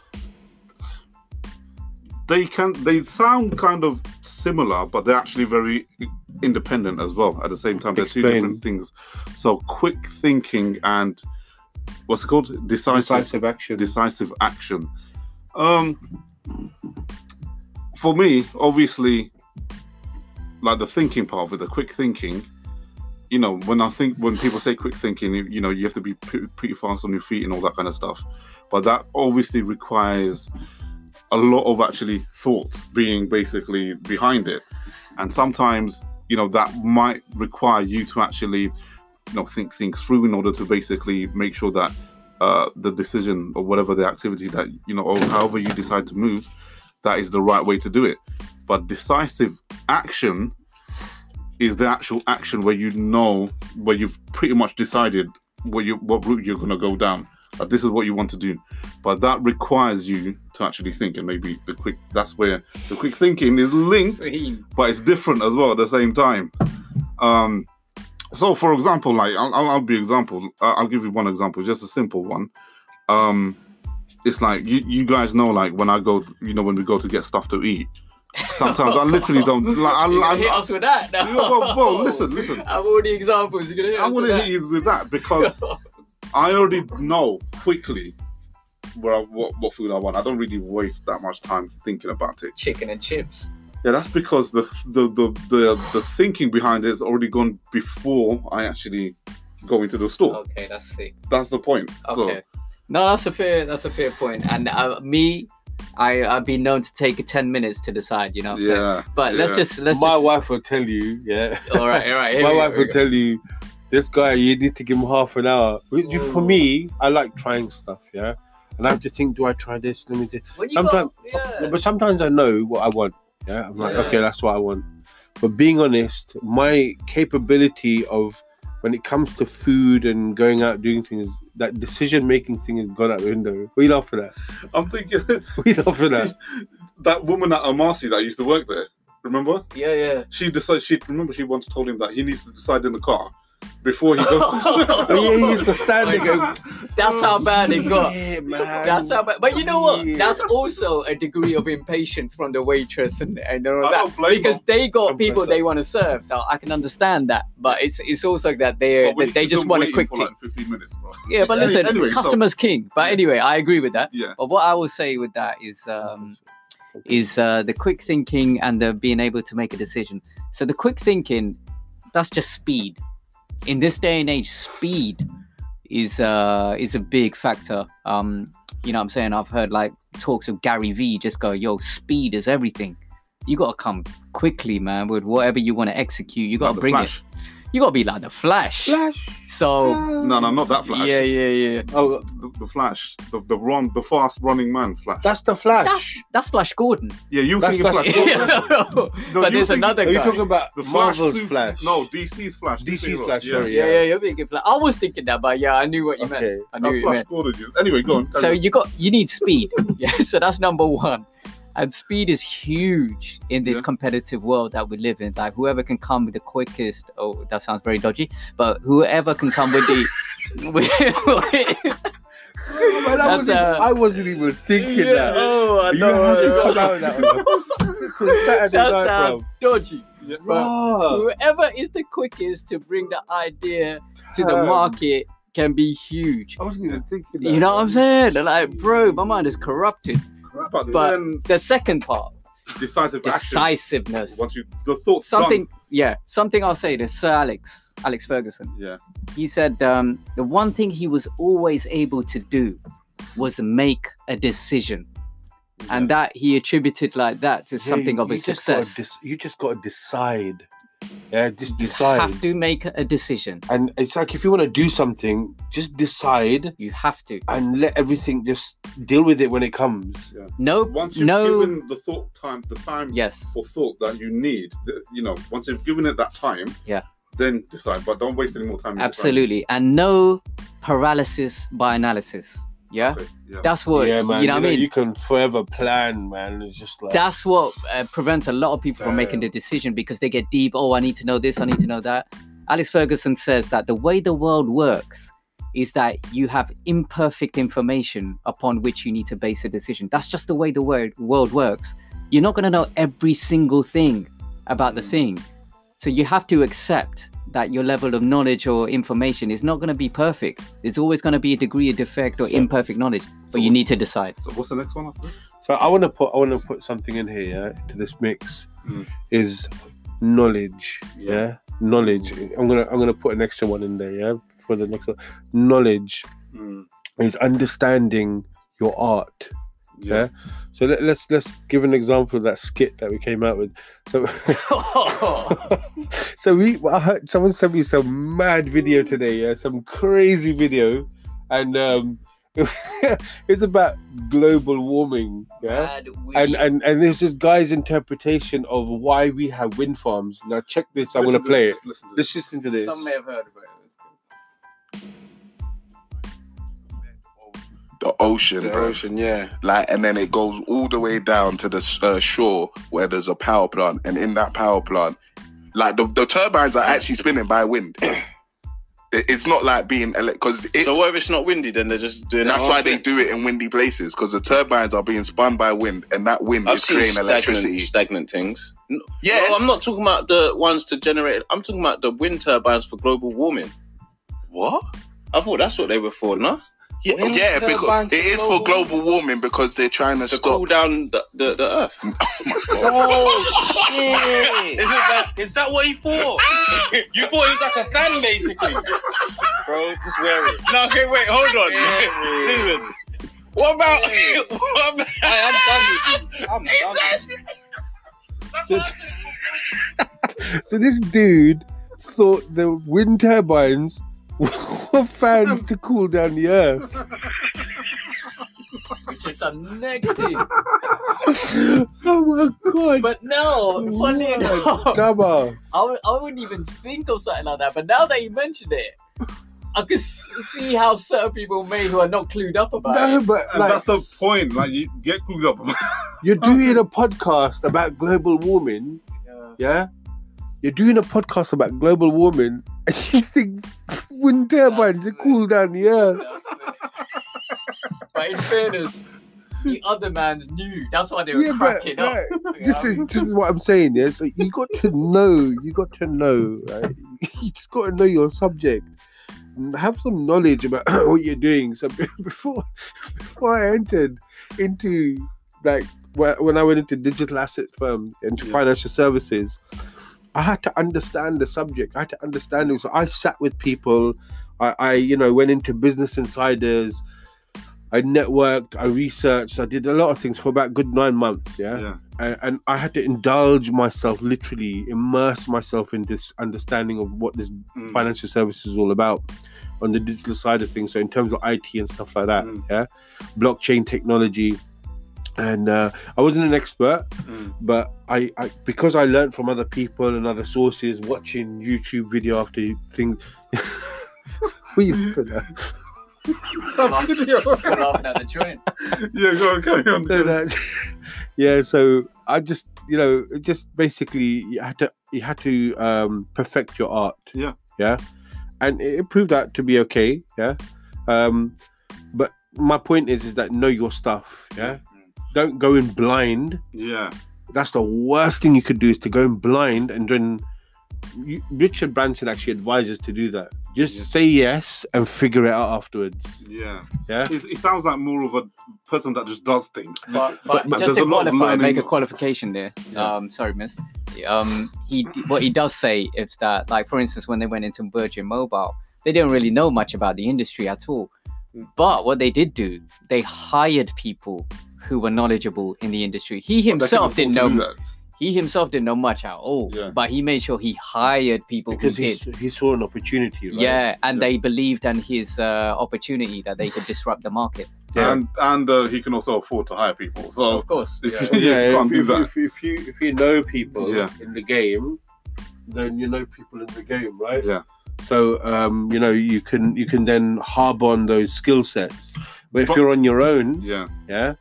they can they sound kind of similar, but they're actually very independent as well. At the same time, they're two Explain. different things. So, quick thinking and what's it called? Decisive Decisive action. decisive action. Um, for me, obviously, like the thinking part of it, the quick thinking. You know, when I think when people say quick thinking, you you know, you have to be pretty, pretty fast on your feet and all that kind of stuff. But that obviously requires a lot of actually thought being basically behind it, and sometimes you know that might require you to actually you know think things through in order to basically make sure that uh, the decision or whatever the activity that you know or however you decide to move that is the right way to do it but decisive action is the actual action where you know where you've pretty much decided what you what route you're going to go down like this is what you want to do but that requires you to actually think and maybe the quick that's where the quick thinking is linked Same. but it's different as well at the same time. Um, so, for example, like I'll, I'll, I'll be example. I'll I'll give you one example, just a simple one. Um, it's like you, you guys know, like when I go, you know, when we go to get stuff to eat. Sometimes I literally don't. Like, I, gonna hit I, us with that? No. Yeah, whoa, whoa, listen, listen. I've the examples. You're gonna hit I us want with to that. hit you with that because I already know quickly where I, what, what food I want. I don't really waste that much time thinking about it. Chicken and chips. Yeah, that's because the the the the, the thinking behind it has already gone before I actually go into the store. Okay, that's sick. That's the point. Okay. No, that's a fair. That's a fair point. And uh, me, I I've been known to take ten minutes to decide. You know. So What I'm saying? yeah, But let's just let's. My just, wife will tell you, yeah. All right, all right. here My we go, wife will go. tell you, this guy, you need to give him half an hour. Which, For me, I like trying stuff, yeah. And I have to think, do I try this? Let me do. When Sometimes, go, yeah. but sometimes I know what I want. Yeah, I'm like, Yeah. okay, that's what I want. But being honest, my capability of when it comes to food and going out doing things, that decision making thing has gone out the window. What are you laughing at? I'm thinking What are you laughing at? that woman at Amasi that used to work there. Remember? yeah, yeah. She decided. She remember she once told him that he needs to decide in the car before he goes. Oh, yeah, he used to stand there going, That's how bad it got. Yeah, man. That's how bad. But you know what? Yeah. That's also a degree of impatience from the waitress and, and all I that. Because them. they got Don't people they want to serve. So I can understand that. But it's it's also that they that they just want a quick for like 15 minutes, bro. Yeah, but listen, anyway, so- customers king. But anyway, I agree with that. Yeah. But what I will say with that is um, is uh, the quick thinking and the being able to make a decision. So the quick thinking, that's just speed. In this day and age, speed is uh, is a big factor. Um, you know what I'm saying? I've heard like talks of Gary Vee just go, yo, speed is everything. You gotta come quickly, man, with whatever you want to execute. You gotta Like bring Flash. it. You gotta be like the Flash. Flash. So No, no, not that Flash. yeah, yeah, yeah. Oh, The, the Flash, the the run, the fast running man, Flash. that's the Flash. That's that's Flash Gordon. yeah, you That's thinking Flash. Flash? but you there's think- another Are you guy. talking about The Flash, Marvel's suit- Flash? No, DC's Flash. DC's superhero. Flash, Yeah. sorry, yeah, yeah. yeah, you're thinking Flash. I was thinking that, but yeah, I knew what you meant. Okay. I knew That's what you Flash meant. Gordon. Anyway, go on. So on. you got you need speed. Yeah, so that's number one. And speed is huge in this Yeah. competitive world that we live in. Like whoever can come with the quickest. Oh, that sounds very dodgy. But whoever can come with the. with, Oh, man, I, wasn't, uh, I wasn't even thinking Yeah, that. Oh, I you know. had to come out that on a freaking Saturday That night, sounds dodgy. Yeah. Whoever is the quickest to bring the idea to the market can be huge. I wasn't even thinking that. You know what I'm saying? Like, bro, my mind is corrupted. But, But- then The second part, decisive action. decisiveness. Once you the thoughts Something, yeah, something I'll say to Sir Alex, Alex Ferguson. Yeah. He said um, the one thing he was always able to do was make a decision, and that he attributed like that to Yeah, something you- of you his just gotta success. dis- you just got to decide. Yeah, just decide. You decide. have to make a decision. And it's like if you want to do something, just decide You have to. and let everything just deal with it when it comes. No, Once you've no. given the thought time, the time Yes. for thought that you need, the- you know, once you've given it that time, Yeah. then decide. But don't waste any more time. in deciding. Absolutely. And no paralysis by analysis. Yeah, Okay, yeah. that's what yeah, man. you know. what I mean, You can forever plan, man. It's just like that's what uh, prevents a lot of people from making the decision because they get deep. Oh, I need to know this. I need to know that. Alex Ferguson says that the way the world works is that you have imperfect information upon which you need to base a decision. That's just the way the word, world works. You're not going to know every single thing about the Mm. thing. So you have to accept that your level of knowledge or information is not going to be perfect. There's always going to be a degree of defect or So- imperfect knowledge, So but you need to decide. So what's the next one after? So I want to put I want to put something in here yeah, to this mix Mm. is knowledge. Yeah. Yeah. knowledge. I'm gonna I'm gonna put an extra one in there. Yeah, for the next one. Knowledge Mm. is understanding your art. Yeah. So let, let's let's give an example of that skit that we came out with. So so we I heard someone sent me some mad video today. Yeah, some crazy video, and um. it's about global warming, yeah, and and and there's this guy's interpretation of why we have wind farms. Now check this. I'm Listen gonna to play this, it. Listen Let's listen to this. Some may have heard about it. The ocean, The bro. ocean, yeah. Like, and then it goes all the way down to the uh, shore where there's a power plant, and in that power plant, like the, the turbines are actually spinning by wind. It's not like being because it's So what if it's not windy? Then they're just doing. that's why they do it in windy places because the turbines are being spun by wind, and that wind I've is creating stagnant, electricity. stagnant things. Yeah, no, I'm not talking about the ones to generate. I'm talking about the wind turbines for global warming. what? I thought that's what they were for, no? Yeah, Wind yeah, because turbines it for global global warming because they're trying to To stop. cool down the, the, the earth. Oh, oh shit! Is that is that what he thought? you thought he was like a fan, basically, bro. Just wear it. No, okay, wait, hold on. Listen. What about? what about? I'm done with you. I'm done. with So, so this dude thought the wind turbines were fans to cool down the earth. Which is some next thing. oh my god! But no, funny What enough, dumbass. I, would, I wouldn't even think of something like that. But now that you mentioned it, I can s- see how certain people may who are not clued up about it. No, it. but like that's the point. Like you get clued up. you're doing a podcast about global warming, yeah? You're doing a podcast about global warming, and you think wind turbines to That's cool down the earth. but in fairness, the other man's knew. That's why they were Yeah, but cracking up. right, you this know? is this is what I'm saying. Yeah, so you got to know. You got to know. Right? You just got to know your subject. Have some knowledge about what you're doing. So before before I entered into like when I went into digital asset firm into Yeah. financial services, I had to understand the subject. I had to understand it. So I sat with people. I, I you know went into business insiders. I networked. I researched. I did a lot of things for about a good nine months. Yeah yeah. and, and I had to indulge myself, literally immerse myself in this understanding of what this Mm. financial service is all about on the digital side of things. So in terms of IT and stuff like that, Mm. yeah, blockchain technology, and uh, I wasn't an expert, Mm. but I, I because I learned from other people and other sources, watching YouTube video after things. what you for that? That video. You're laughing at the joint. yeah, go on, carry on. No, no. yeah so i just you know just basically you had to you had to um perfect your art Yeah. yeah and it it proved out to be okay yeah um but my point is is that know your stuff yeah don't go in blind Yeah. that's the worst thing you could do is to go in blind and then you, richard branson actually advises to do that just Yeah. say yes and figure it out afterwards Yeah. yeah It, it sounds like more of a person that just does things. But, but, but just there's to a lot of qualify, make a qualification there. Yeah. Um, sorry, miss. Um, he what he does say is that, like for instance, when they went into Virgin Mobile, they didn't really know much about the industry at all. But what they did do, they hired people who were knowledgeable in the industry. He himself didn't know. He himself didn't know much at all. Yeah. But he made sure he hired people because who he, did. he saw an opportunity right? Yeah, and Yeah. they believed in his uh, opportunity that they could disrupt the market. Yeah. And and uh, he can also afford to hire people. So of course. if yeah. you, yeah, you can't if, do if, that. if, if you if you know people Yeah. in the game, then you know people in the game, right? Yeah. So um, you know you can you can then harbor on those skill sets. But if But- you're on your own, Yeah. yeah,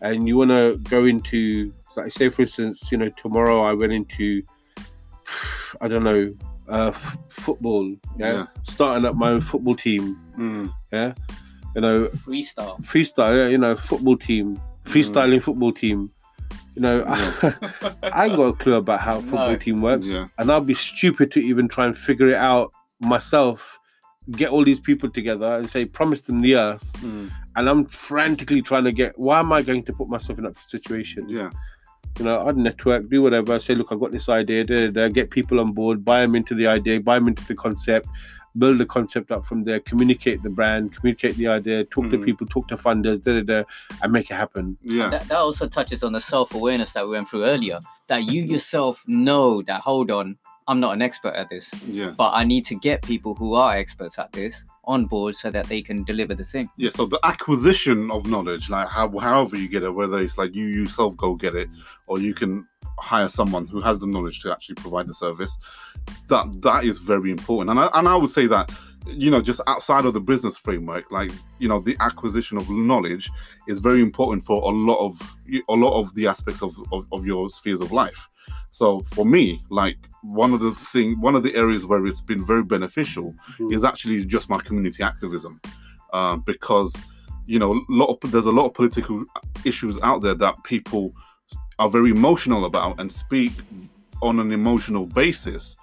and you want to go into like say for instance, you know tomorrow I went into I don't know uh, f- football, yeah? Yeah. starting up my own football team, Mm. yeah, you know Freestyle. freestyle, yeah, you know football team, freestyling football team. You know, I ain't got a clue about how a football No. team works Yeah. and I'll be stupid to even try and figure it out myself. Get all these people together and say, promise them the earth, Mm. And I'm frantically trying to get. Why am I going to put myself in that situation? Yeah. You know, I'd network, do whatever. Say, look, I've got this idea. Da, da, da, get people on board, buy them into the idea, buy them into the concept, build the concept up from there, communicate the brand, communicate the idea, talk to Mm. people, talk to funders, da, da, da, and make it happen. Yeah. That, that also touches on the self awareness that we went through earlier. That you yourself know that, hold on, I'm not an expert at this, Yeah. but I need to get people who are experts at this on board so that they can deliver the thing. Yeah, so the acquisition of knowledge, like how, however you get it, whether it's like you yourself go get it, or you can hire someone who has the knowledge to actually provide the service, that that is very important. And I, and I would say that, you know, just outside of the business framework, like you know, the acquisition of knowledge is very important for a lot of a lot of the aspects of of, of your spheres of life. So for me, like one of the thing, one of the areas where it's been very beneficial Mhm. is actually just my community activism, uh, because you know, a lot of there's a lot of political issues out there that people are very emotional about and speak on an emotional basis,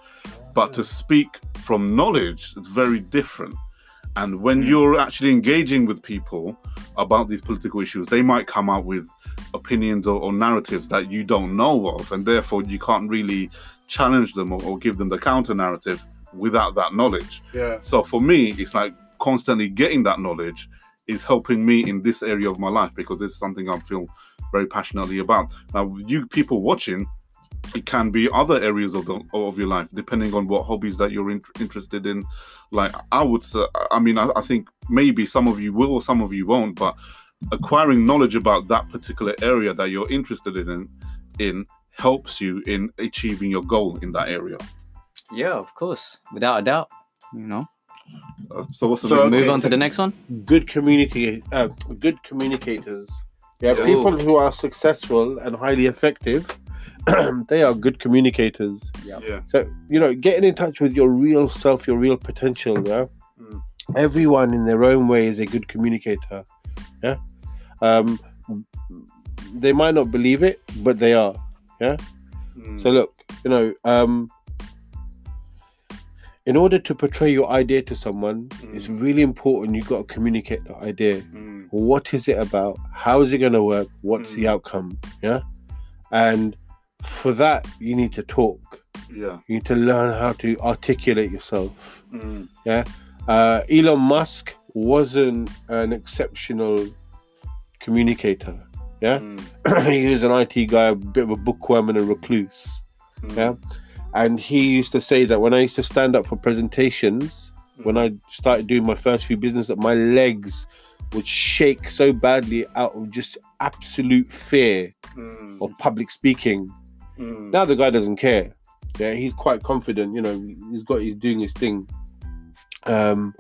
but to speak from knowledge, it's very different. And when Mm. you're actually engaging with people about these political issues, they might come out with opinions or, or narratives that you don't know of, and therefore you can't really challenge them or, or give them the counter narrative without that knowledge. Yeah. So for me, it's like constantly getting that knowledge is helping me in this area of my life because it's something I feel very passionately about. Now, you people watching, it can be other areas of the of your life depending on what hobbies that you're in, interested in. Like I would say, I mean, I, I think maybe some of you will, some of you won't, but acquiring knowledge about that particular area that you're interested in in helps you in achieving your goal in that area. Yeah, of course, without a doubt. You know, Uh, so what's the So, next okay, move on so- to the next one. good community uh, good communicators yeah Yeah. people who are successful and highly effective they are good communicators Yeah. so you know getting in touch with your real self your real potential yeah Mm. everyone in their own way is a good communicator yeah um they might not believe it but they are Mm. so look you know um in order to portray your idea to someone it's Mm. really important you've got to communicate the idea Mm. what is it about how is it going to work what's the Mm. outcome yeah and for that you need to talk yeah. you need to learn how to articulate yourself Mm. uh, elon musk wasn't an exceptional communicator Yeah? Mm. he was an it guy a bit of a bookworm and a recluse Mm. Yeah. and he used to say that when i used to stand up for presentations when I started doing my first few business, that my legs would shake so badly out of just absolute fear Mm. of public speaking. Mm. Now the guy doesn't care. Yeah, he's quite confident. You know, he's got he's doing his thing. Um,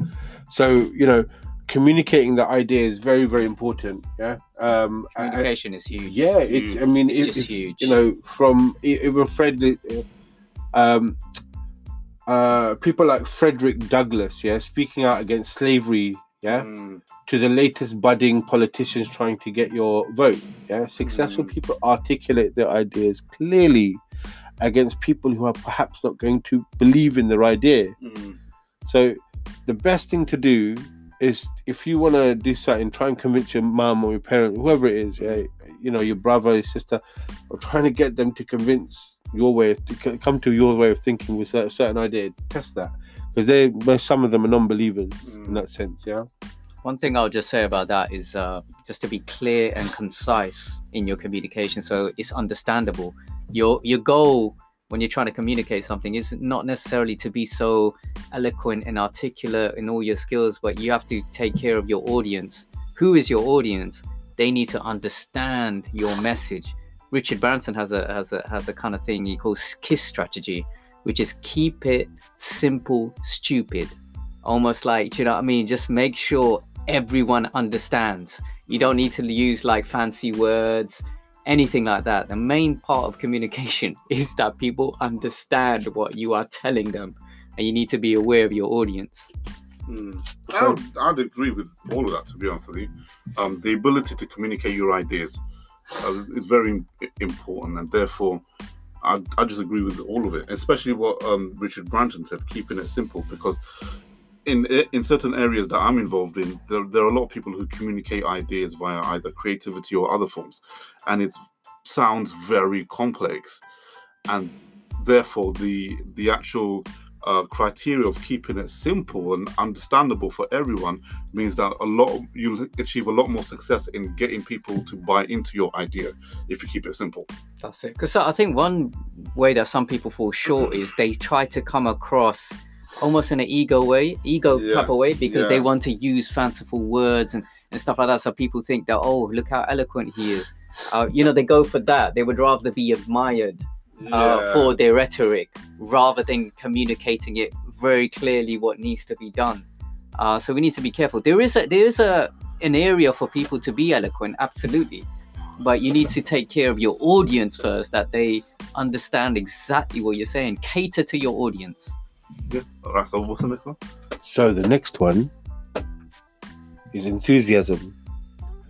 so you know, communicating the idea is very very important. Yeah. Um, I- I- Communication is huge. yeah, it's. I mean, It's it- it's, huge. You know, from even Fred, uh, um, uh, people like Frederick Douglass, yeah, speaking out against slavery, yeah, Mm. to the latest budding politicians trying to get your vote, yeah. Successful Mm. people articulate their ideas clearly against people who are perhaps not going to believe in their idea. Mm. So, the best thing to do is if you want to do something, try and convince your mum or your parent, whoever it is, yeah, you know, your brother, your sister, or trying to get them to convince your way of, to come to your way of thinking with a certain idea. Test that because they, well, some of them are non-believers in Mm. that sense. Yeah. One thing I'll just say about that is uh, just to be clear and concise in your communication, so it's understandable. Your your goal when you're trying to communicate something is not necessarily to be so eloquent and articulate in all your skills, but you have to take care of your audience. Who is your audience? They need to understand your message. Richard Branson has a has a has a kind of thing he calls KISS strategy, which is keep it simple, stupid. Almost like, you know what I mean? Just make sure everyone understands. You don't need to use like fancy words, anything like that. The main part of communication is that people understand what you are telling them, and you need to be aware of your audience. Mm. I would, I'd agree with all of that, to be honest with you. Um, the ability to communicate your ideas uh, is very important, and therefore, I, I just agree with all of it, especially what um, Richard Branson said, keeping it simple, because in in certain areas that I'm involved in, there, there are a lot of people who communicate ideas via either creativity or other forms, and it sounds very complex, and therefore the the actual uh, criteria of keeping it simple and understandable for everyone means that a lot you'll achieve a lot more success in getting people to buy into your idea if you keep it simple. That's it. Because I think one way that some people fall short is they try to come across almost in an ego way, ego Yeah, type of way, because they want to use fanciful words and, and stuff like that. So people think that, oh, look how eloquent he is. Uh, you know, they go for that. They would rather be admired uh, for their rhetoric rather than communicating it very clearly what needs to be done. Uh, so we need to be careful. There is a there is a an area for people to be eloquent, absolutely, but you need to take care of your audience first, that they understand exactly what you're saying. Cater to your audience. Yeah. All right. So what's the next one? So the next one is enthusiasm.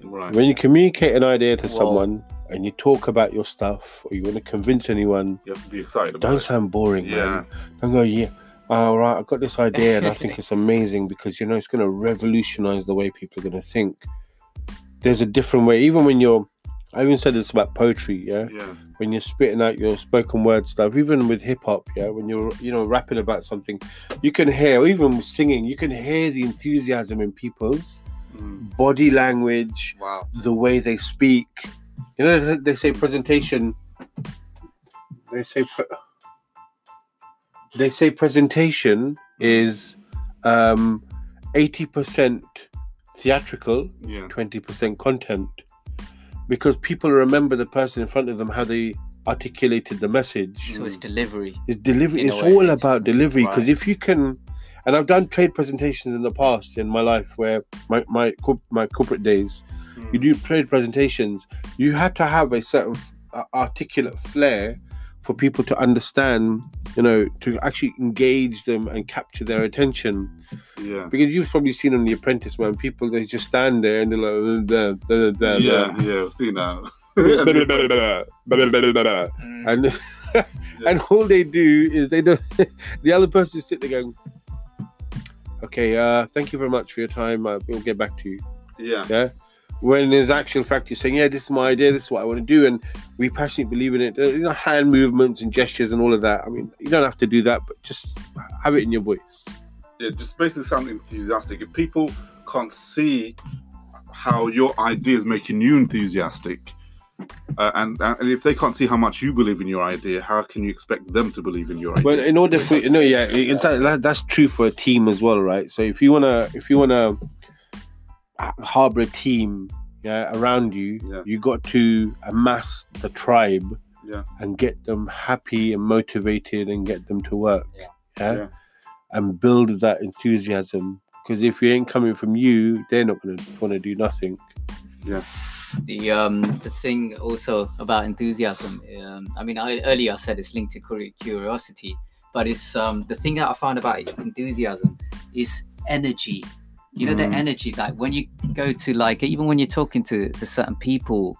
Right. When you communicate an idea to Whoa. someone and you talk about your stuff or you want to convince anyone, You have to be excited don't it. sound boring, Yeah. man. Don't go, yeah. All right, I've got this idea and I think it's amazing because you know it's going to revolutionize the way people are going to think. There's a different way, even when you're. I even said this about poetry, yeah. Yeah. When you're spitting out your spoken word stuff, even with hip hop, yeah. When you're, you know, rapping about something, you can hear, or even with singing, you can hear the enthusiasm in people's Mm. body language, Wow. the way they speak. You know, they- they say presentation. They say pre- they say presentation is um, eighty percent theatrical, Yeah. twenty percent content, because people remember the person in front of them how they articulated the message. So it's delivery. It's delivery. In It's way, all it's- about delivery because Right. if you can, and I've done trade presentations in the past in my life where my my my corporate days. You do trade presentations. You had to have a certain uh, articulate flair for people to understand. You know, to actually engage them and capture their attention. Yeah. Because you've probably seen on The Apprentice, man, people they just stand there and they're like, da, da, da, da, Yeah. Yeah. I've seen that. Mm. and and all they do is they don't the other person sit there going okay uh thank you very much for your time uh, we'll get back to you yeah. yeah when in actual fact you're saying yeah this is my idea this is what i want to do and we passionately believe in it Uh, you know hand movements and gestures and all of that i mean you don't have to do that but just have it in your voice Yeah. Just basically sound enthusiastic. If people can't see how your idea is making you enthusiastic, uh, and and if they can't see how much you believe in your idea, how can you expect them to believe in your idea? Well, in order for no, yeah, that, that's true for a team as well, right? So if you wanna, if you wanna harbor a team, yeah, around you, Yeah. you got to amass the tribe, Yeah. and get them happy and motivated and get them to work, Yeah. yeah, Yeah. and build that enthusiasm. Because if it ain't coming from you, they're not gonna want to do nothing. Yeah. the um the thing also about enthusiasm um i mean I, earlier i said it's linked to curi- curiosity but it's um the thing that i found about enthusiasm is energy you know the Mm. energy like when you go to like even when you're talking to to certain people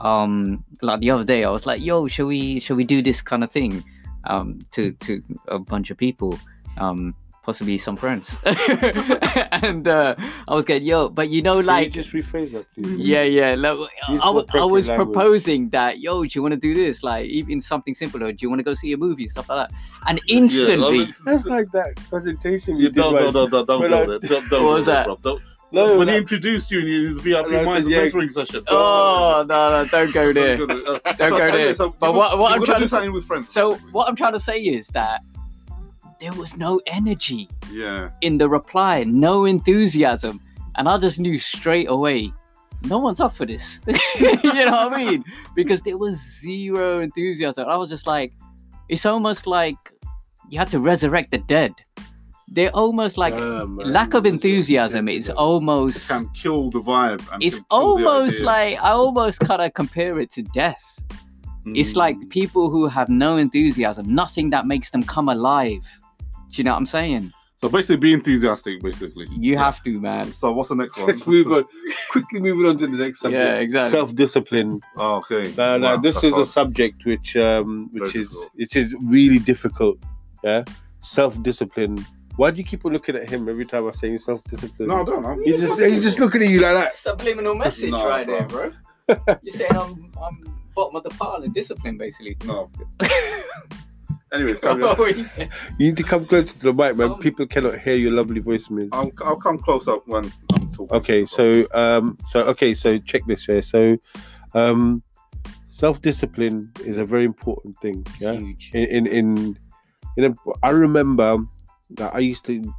um like the other day i was like yo shall we shall we do this kind of thing um to to a bunch of people um possibly some friends and uh i was going yo but you know Can you like just rephrase that, please. yeah, yeah. Like, Use I, w- I more was appropriate language. proposing that, yo, do you want to do this? Like, even something simple, or do you want to go see a movie, stuff like that. And instantly, That's like that presentation we You did. don't, right? don't, don't, don't, don't go I- there. Don't, don't What was that? bro. Don't- No, when he introduced you in his VIP And I Minds said, yeah. mentoring session. oh no, no, don't go there. Don't go there. Don't. But what- what I'm you're gonna trying do to- something with friends. So what I'm trying to say is that there was no energy yeah, in the reply, no enthusiasm, and I just knew straight away. No one's up for this. you know what I mean? Because there was zero enthusiasm. I was just like, it's almost like you had to resurrect the dead. They're almost like Yeah, lack of enthusiasm is It almost can kill the vibe. It's almost like I almost kind of compare it to death. It's like Mm. people who have no enthusiasm, nothing that makes them come alive. Do you know what I'm saying? so basically be enthusiastic. Basically, You Yeah. have to, man. So what's the next one? Let's move on. Quickly moving on to the next subject. Yeah, exactly. Self-discipline. Oh, okay. No, no, Wow, this that's is a subject which um which Very is difficult. which is really difficult. Yeah. Self-discipline. Why do you keep on looking at him every time I say self-discipline? No, I don't know. He's just he's just looking at you like that. Subliminal message No, right bro. there, bro. You're saying I'm I'm bottom of the pile in discipline, basically. No. Anyways, carry on. Oh, he said- You need to come closer to the mic, man. Come. People cannot hear your lovely voice, Miz. I'll, I'll come close up when I'm talking. Okay, so um, so okay, so check this here. So, um, self-discipline is a very important thing. Yeah, Huge. in in in, in a, I remember that I used to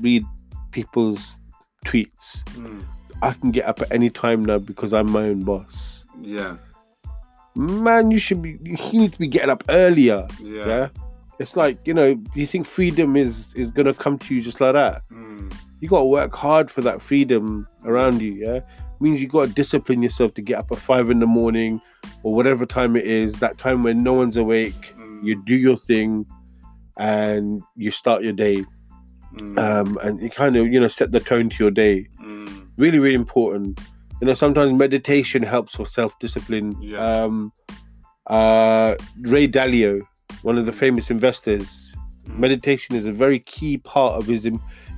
read people's tweets. Mm, I can get up at any time now because I'm my own boss. yeah, Man, you should be. You need to be getting up earlier. yeah. Yeah. It's like you know. You think freedom is is gonna come to you just like that? Mm, you got to work hard for that freedom around you yeah means you got to discipline yourself to get up at five in the morning or whatever time it is that time when no one's awake mm, you do your thing and you start your day mm, um, and you kind of you know set the tone to your day mm, really really important you know sometimes meditation helps for self-discipline. Yeah. um, uh, ray dalio one of the famous investors mm, meditation is a very key part of his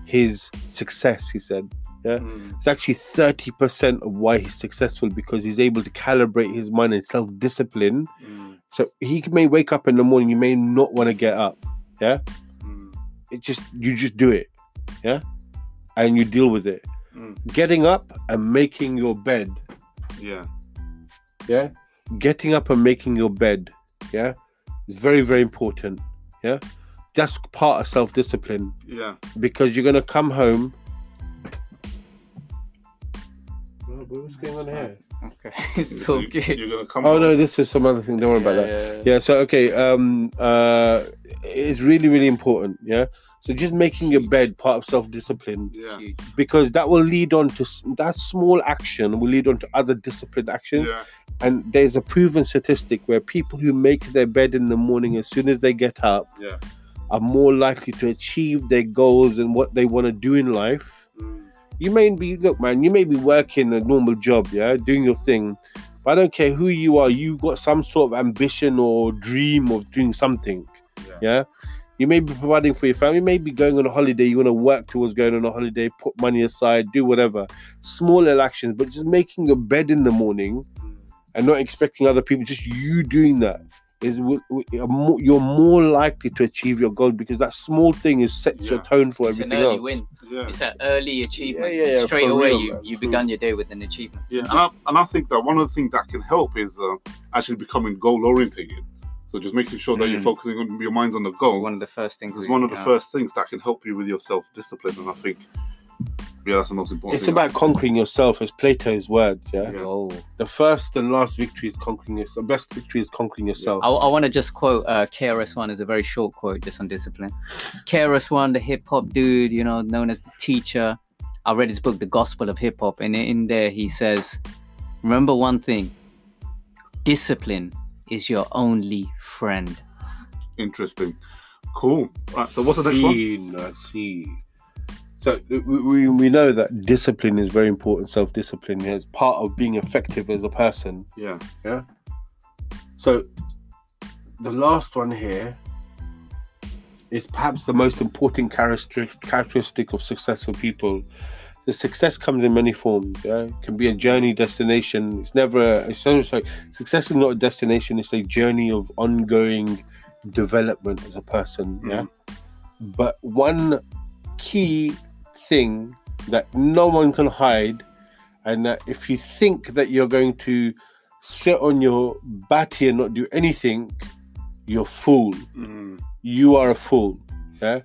his success he said. Mm, it's actually 30% of why he's successful because he's able to calibrate his mind and self-discipline. Mm, so he may wake up in the morning you may not want to get up. Mm, it just you just do it. Yeah? And you deal with it mm, getting up and making your bed. Yeah, yeah? Getting up and making your bed. Yeah? It's very very important. Yeah? That's part of self-discipline. Yeah. because you're gonna come home. What's going on here? Okay, it's all you, good. You're gonna come. oh home. no this is some other thing. Don't worry about that. Yeah, yeah so okay um uh it's really really important yeah so just making your bed part of self-discipline Yeah, because that will lead on to that small action will lead on to other disciplined actions. Yeah, and there's a proven statistic where people who make their bed in the morning as soon as they get up yeah. are more likely to achieve their goals and what they want to do in life. Mm, you may be look man you may be working a normal job yeah doing your thing but i don't care who you are you've got some sort of ambition or dream of doing something Yeah. yeah you may be providing for your family you may be going on a holiday you want to work towards going on a holiday put money aside do whatever small little actions but just making your bed in the morning and not expecting other people just you doing that is w- w- a mo- you're more likely to achieve your goal because that small thing is sets your tone for It's an everything early else win. yeah. It's an early achievement. Yeah, yeah, yeah, Straight away, real, you man, you for begun your day with an achievement. Yeah, and I, and I think that one of the things that can help is uh, actually becoming goal orientated. So just making sure that you're Mm. focusing on your mind's on the goal. One of the first things. It's one of the yeah. first things that can help you with your self discipline, and I think yeah, that's the most important. It's thing. about conquering yourself, as Plato's word. Yeah. Yeah. Oh. The first and last victory is conquering yourself. The best victory is conquering yourself. I, I want to just quote uh, KRS-One is a very short quote just on discipline. KRS-One, the hip hop dude, you know, known as the teacher. I read his book, The Gospel of Hip Hop, and in there he says, "Remember one thing: discipline is your only friend." Interesting. Cool. Right, so what's the next one? I see. So we, we, we know that discipline is very important. Self discipline is part of being effective as a person. Yeah. Yeah. So the last one here is perhaps the most important characteristic characteristic of successful people. The success comes in many forms. Yeah, it can be a journey, destination. It's never. A, it's so, sorry. Success is not a destination. It's a journey of ongoing development as a person. Yeah, but one key thing that no one can hide, and that if you think that you're going to sit on your batty and not do anything, you're a fool. Mm, You are a fool. Yeah.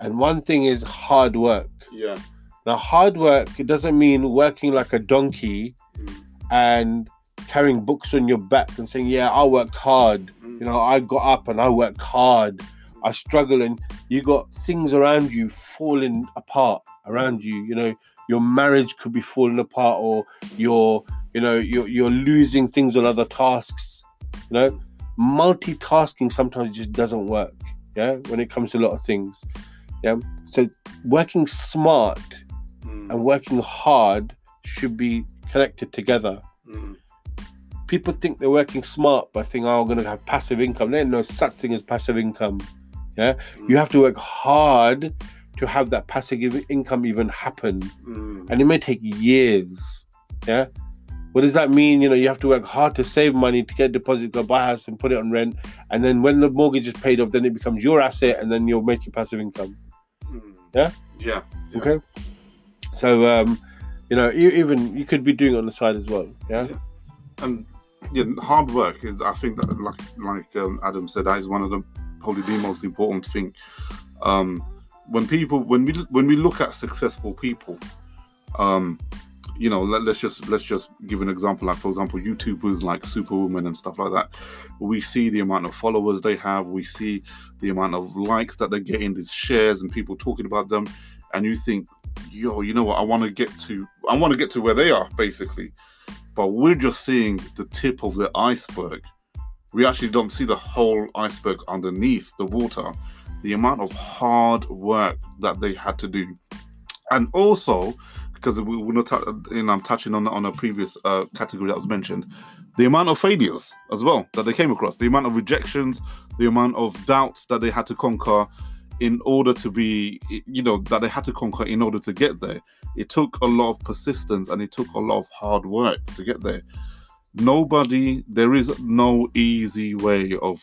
And one thing is hard work. yeah. Now, hard work doesn't mean working like a donkey Mm, and carrying books on your back and saying, "Yeah, I worked hard. mm, You know, I got up and I worked hard. I struggle, and you got things around you falling apart around you. You know, your marriage could be falling apart, or you're, you know, you're you're losing things on other tasks. You know, multitasking sometimes just doesn't work. Yeah, when it comes to a lot of things. Yeah, so working smart Mm, and working hard should be connected together. mm, People think they're working smart by thinking, "Oh, I'm going to have passive income." There's no such thing as passive income. Yeah, you have to work hard to have that passive income even happen, mm, and it may take years. Yeah, what does that mean? You know, you have to work hard to save money to get a deposit, go buy a house, and put it on rent, and then when the mortgage is paid off, then it becomes your asset, and then you're making passive income. mm. Yeah? Yeah. yeah. Okay. So, um, you know, you, even you could be doing it on the side as well. Yeah. and yeah, hard work is. I think that, like like um, Adam said, that is one of the probably the most important thing. Um, when people, when we when we look at successful people, um, you know, let, let's just let's just give an example. Like for example, YouTubers like Superwoman and stuff like that. We see the amount of followers they have. We see the amount of likes that they're getting, these shares, and people talking about them. And you think, yo, you know what? I want to get to. I want to get to where they are, basically but we're just seeing the tip of the iceberg. We actually don't see the whole iceberg underneath the water. The amount of hard work that they had to do, and also because we, we're not, know, I'm touching on on a previous uh, category that was mentioned, the amount of failures as well that they came across, the amount of rejections, the amount of doubts that they had to conquer in order to be, you know, that they had to conquer in order to get there it took a lot of persistence and it took a lot of hard work to get there. Nobody, there is no easy way of,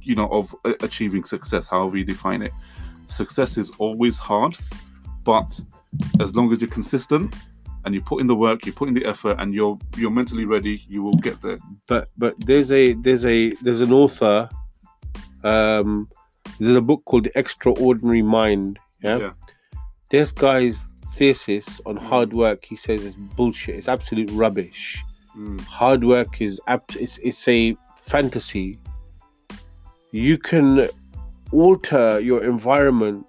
you know, of achieving success, however you define it. Success is always hard, but as long as you're consistent and you put in the work, you put in the effort, and you're you're mentally ready, you will get there. But but there's a there's a there's an author. Um, there's a book called The Extraordinary Mind. Yeah. Yeah. This guy's thesis on hard work, he says, is bullshit. It's absolute rubbish. Mm, hard work is ab- it's, it's a fantasy you can alter your environment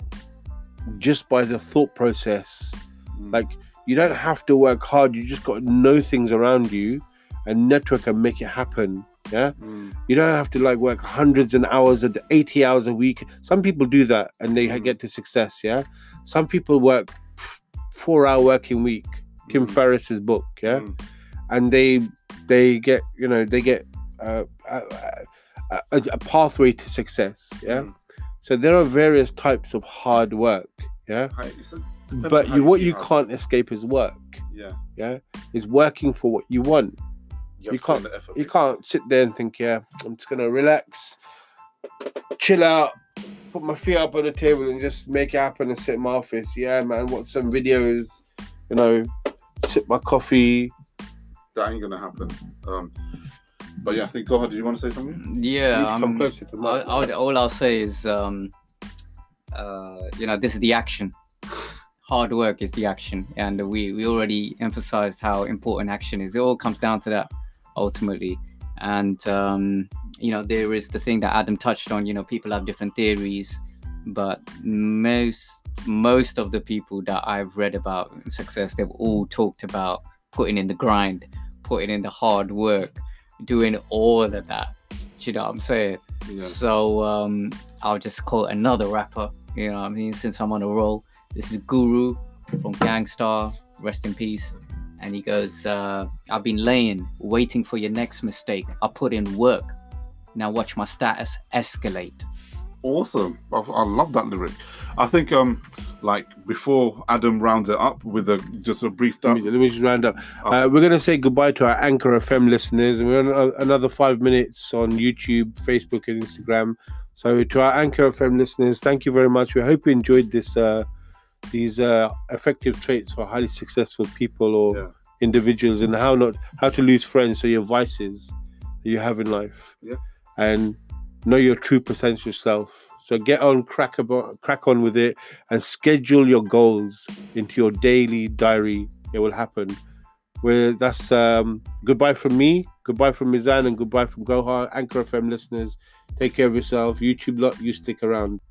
just by the thought process mm, like you don't have to work hard you just got to know things around you and network and make it happen yeah? Mm, you don't have to like work hundreds and hours and 80 hours a week. Some people do that and they Mhm. get to success yeah? Some people work four hour working week tim mm, ferriss's book yeah? Mm, and they they get you know they get uh, a, a, a, pathway to success yeah? Mm. so there are various types of hard work yeah? A- but you you what you hard. can't escape is work yeah, yeah? Is working for what you want you, You have to put in can't- effort, you can't sit there and think yeah i'm just gonna relax chill out put my feet up on the table and just make it happen and sit in my office yeah man watch some videos you know sip my coffee That ain't gonna happen. Um, but yeah, I think. Go ahead. Do you want to say something? You need Yeah, to come um, closer to I, my I would, all I'll say is, um, uh, you know, this is the action. Hard work is the action, and we we already emphasized how important action is. It all comes down to that, ultimately. And um, you know, there is the thing that Adam touched on. You know, people have different theories, but most most of the people that I've read about success, they've all talked about putting in the grind, putting in the hard work, doing all of that. Do you know what I'm saying? Yeah. So um, I'll just quote another rapper. You know what I mean? Since I'm on a roll, this is Guru from Gang Starr. Rest in peace. And he goes, uh, I've been laying, waiting for your next mistake. I put in work. Now watch my status escalate. Awesome. I, I love that lyric. I think um like before Adam rounds it up with a just a brief Let me, let me just round up. Oh. Uh, we're going to say goodbye to our Anchor FM listeners. and We're on a- another five minutes on YouTube, Facebook, and Instagram. So, to our Anchor FM listeners, thank you very much. We hope you enjoyed this. Uh, these uh, effective traits for highly successful people or Yeah. individuals, and how not how to lose friends. So your vices that you have in life, Yeah. and know your true potential self. So get on, crack about, crack on with it, and schedule your goals into your daily diary. It will happen. Where that's um, goodbye from me Goodbye from Mizan and goodbye from Gohar. Anchor FM listeners, take care of yourself. YouTube lot, you stick around.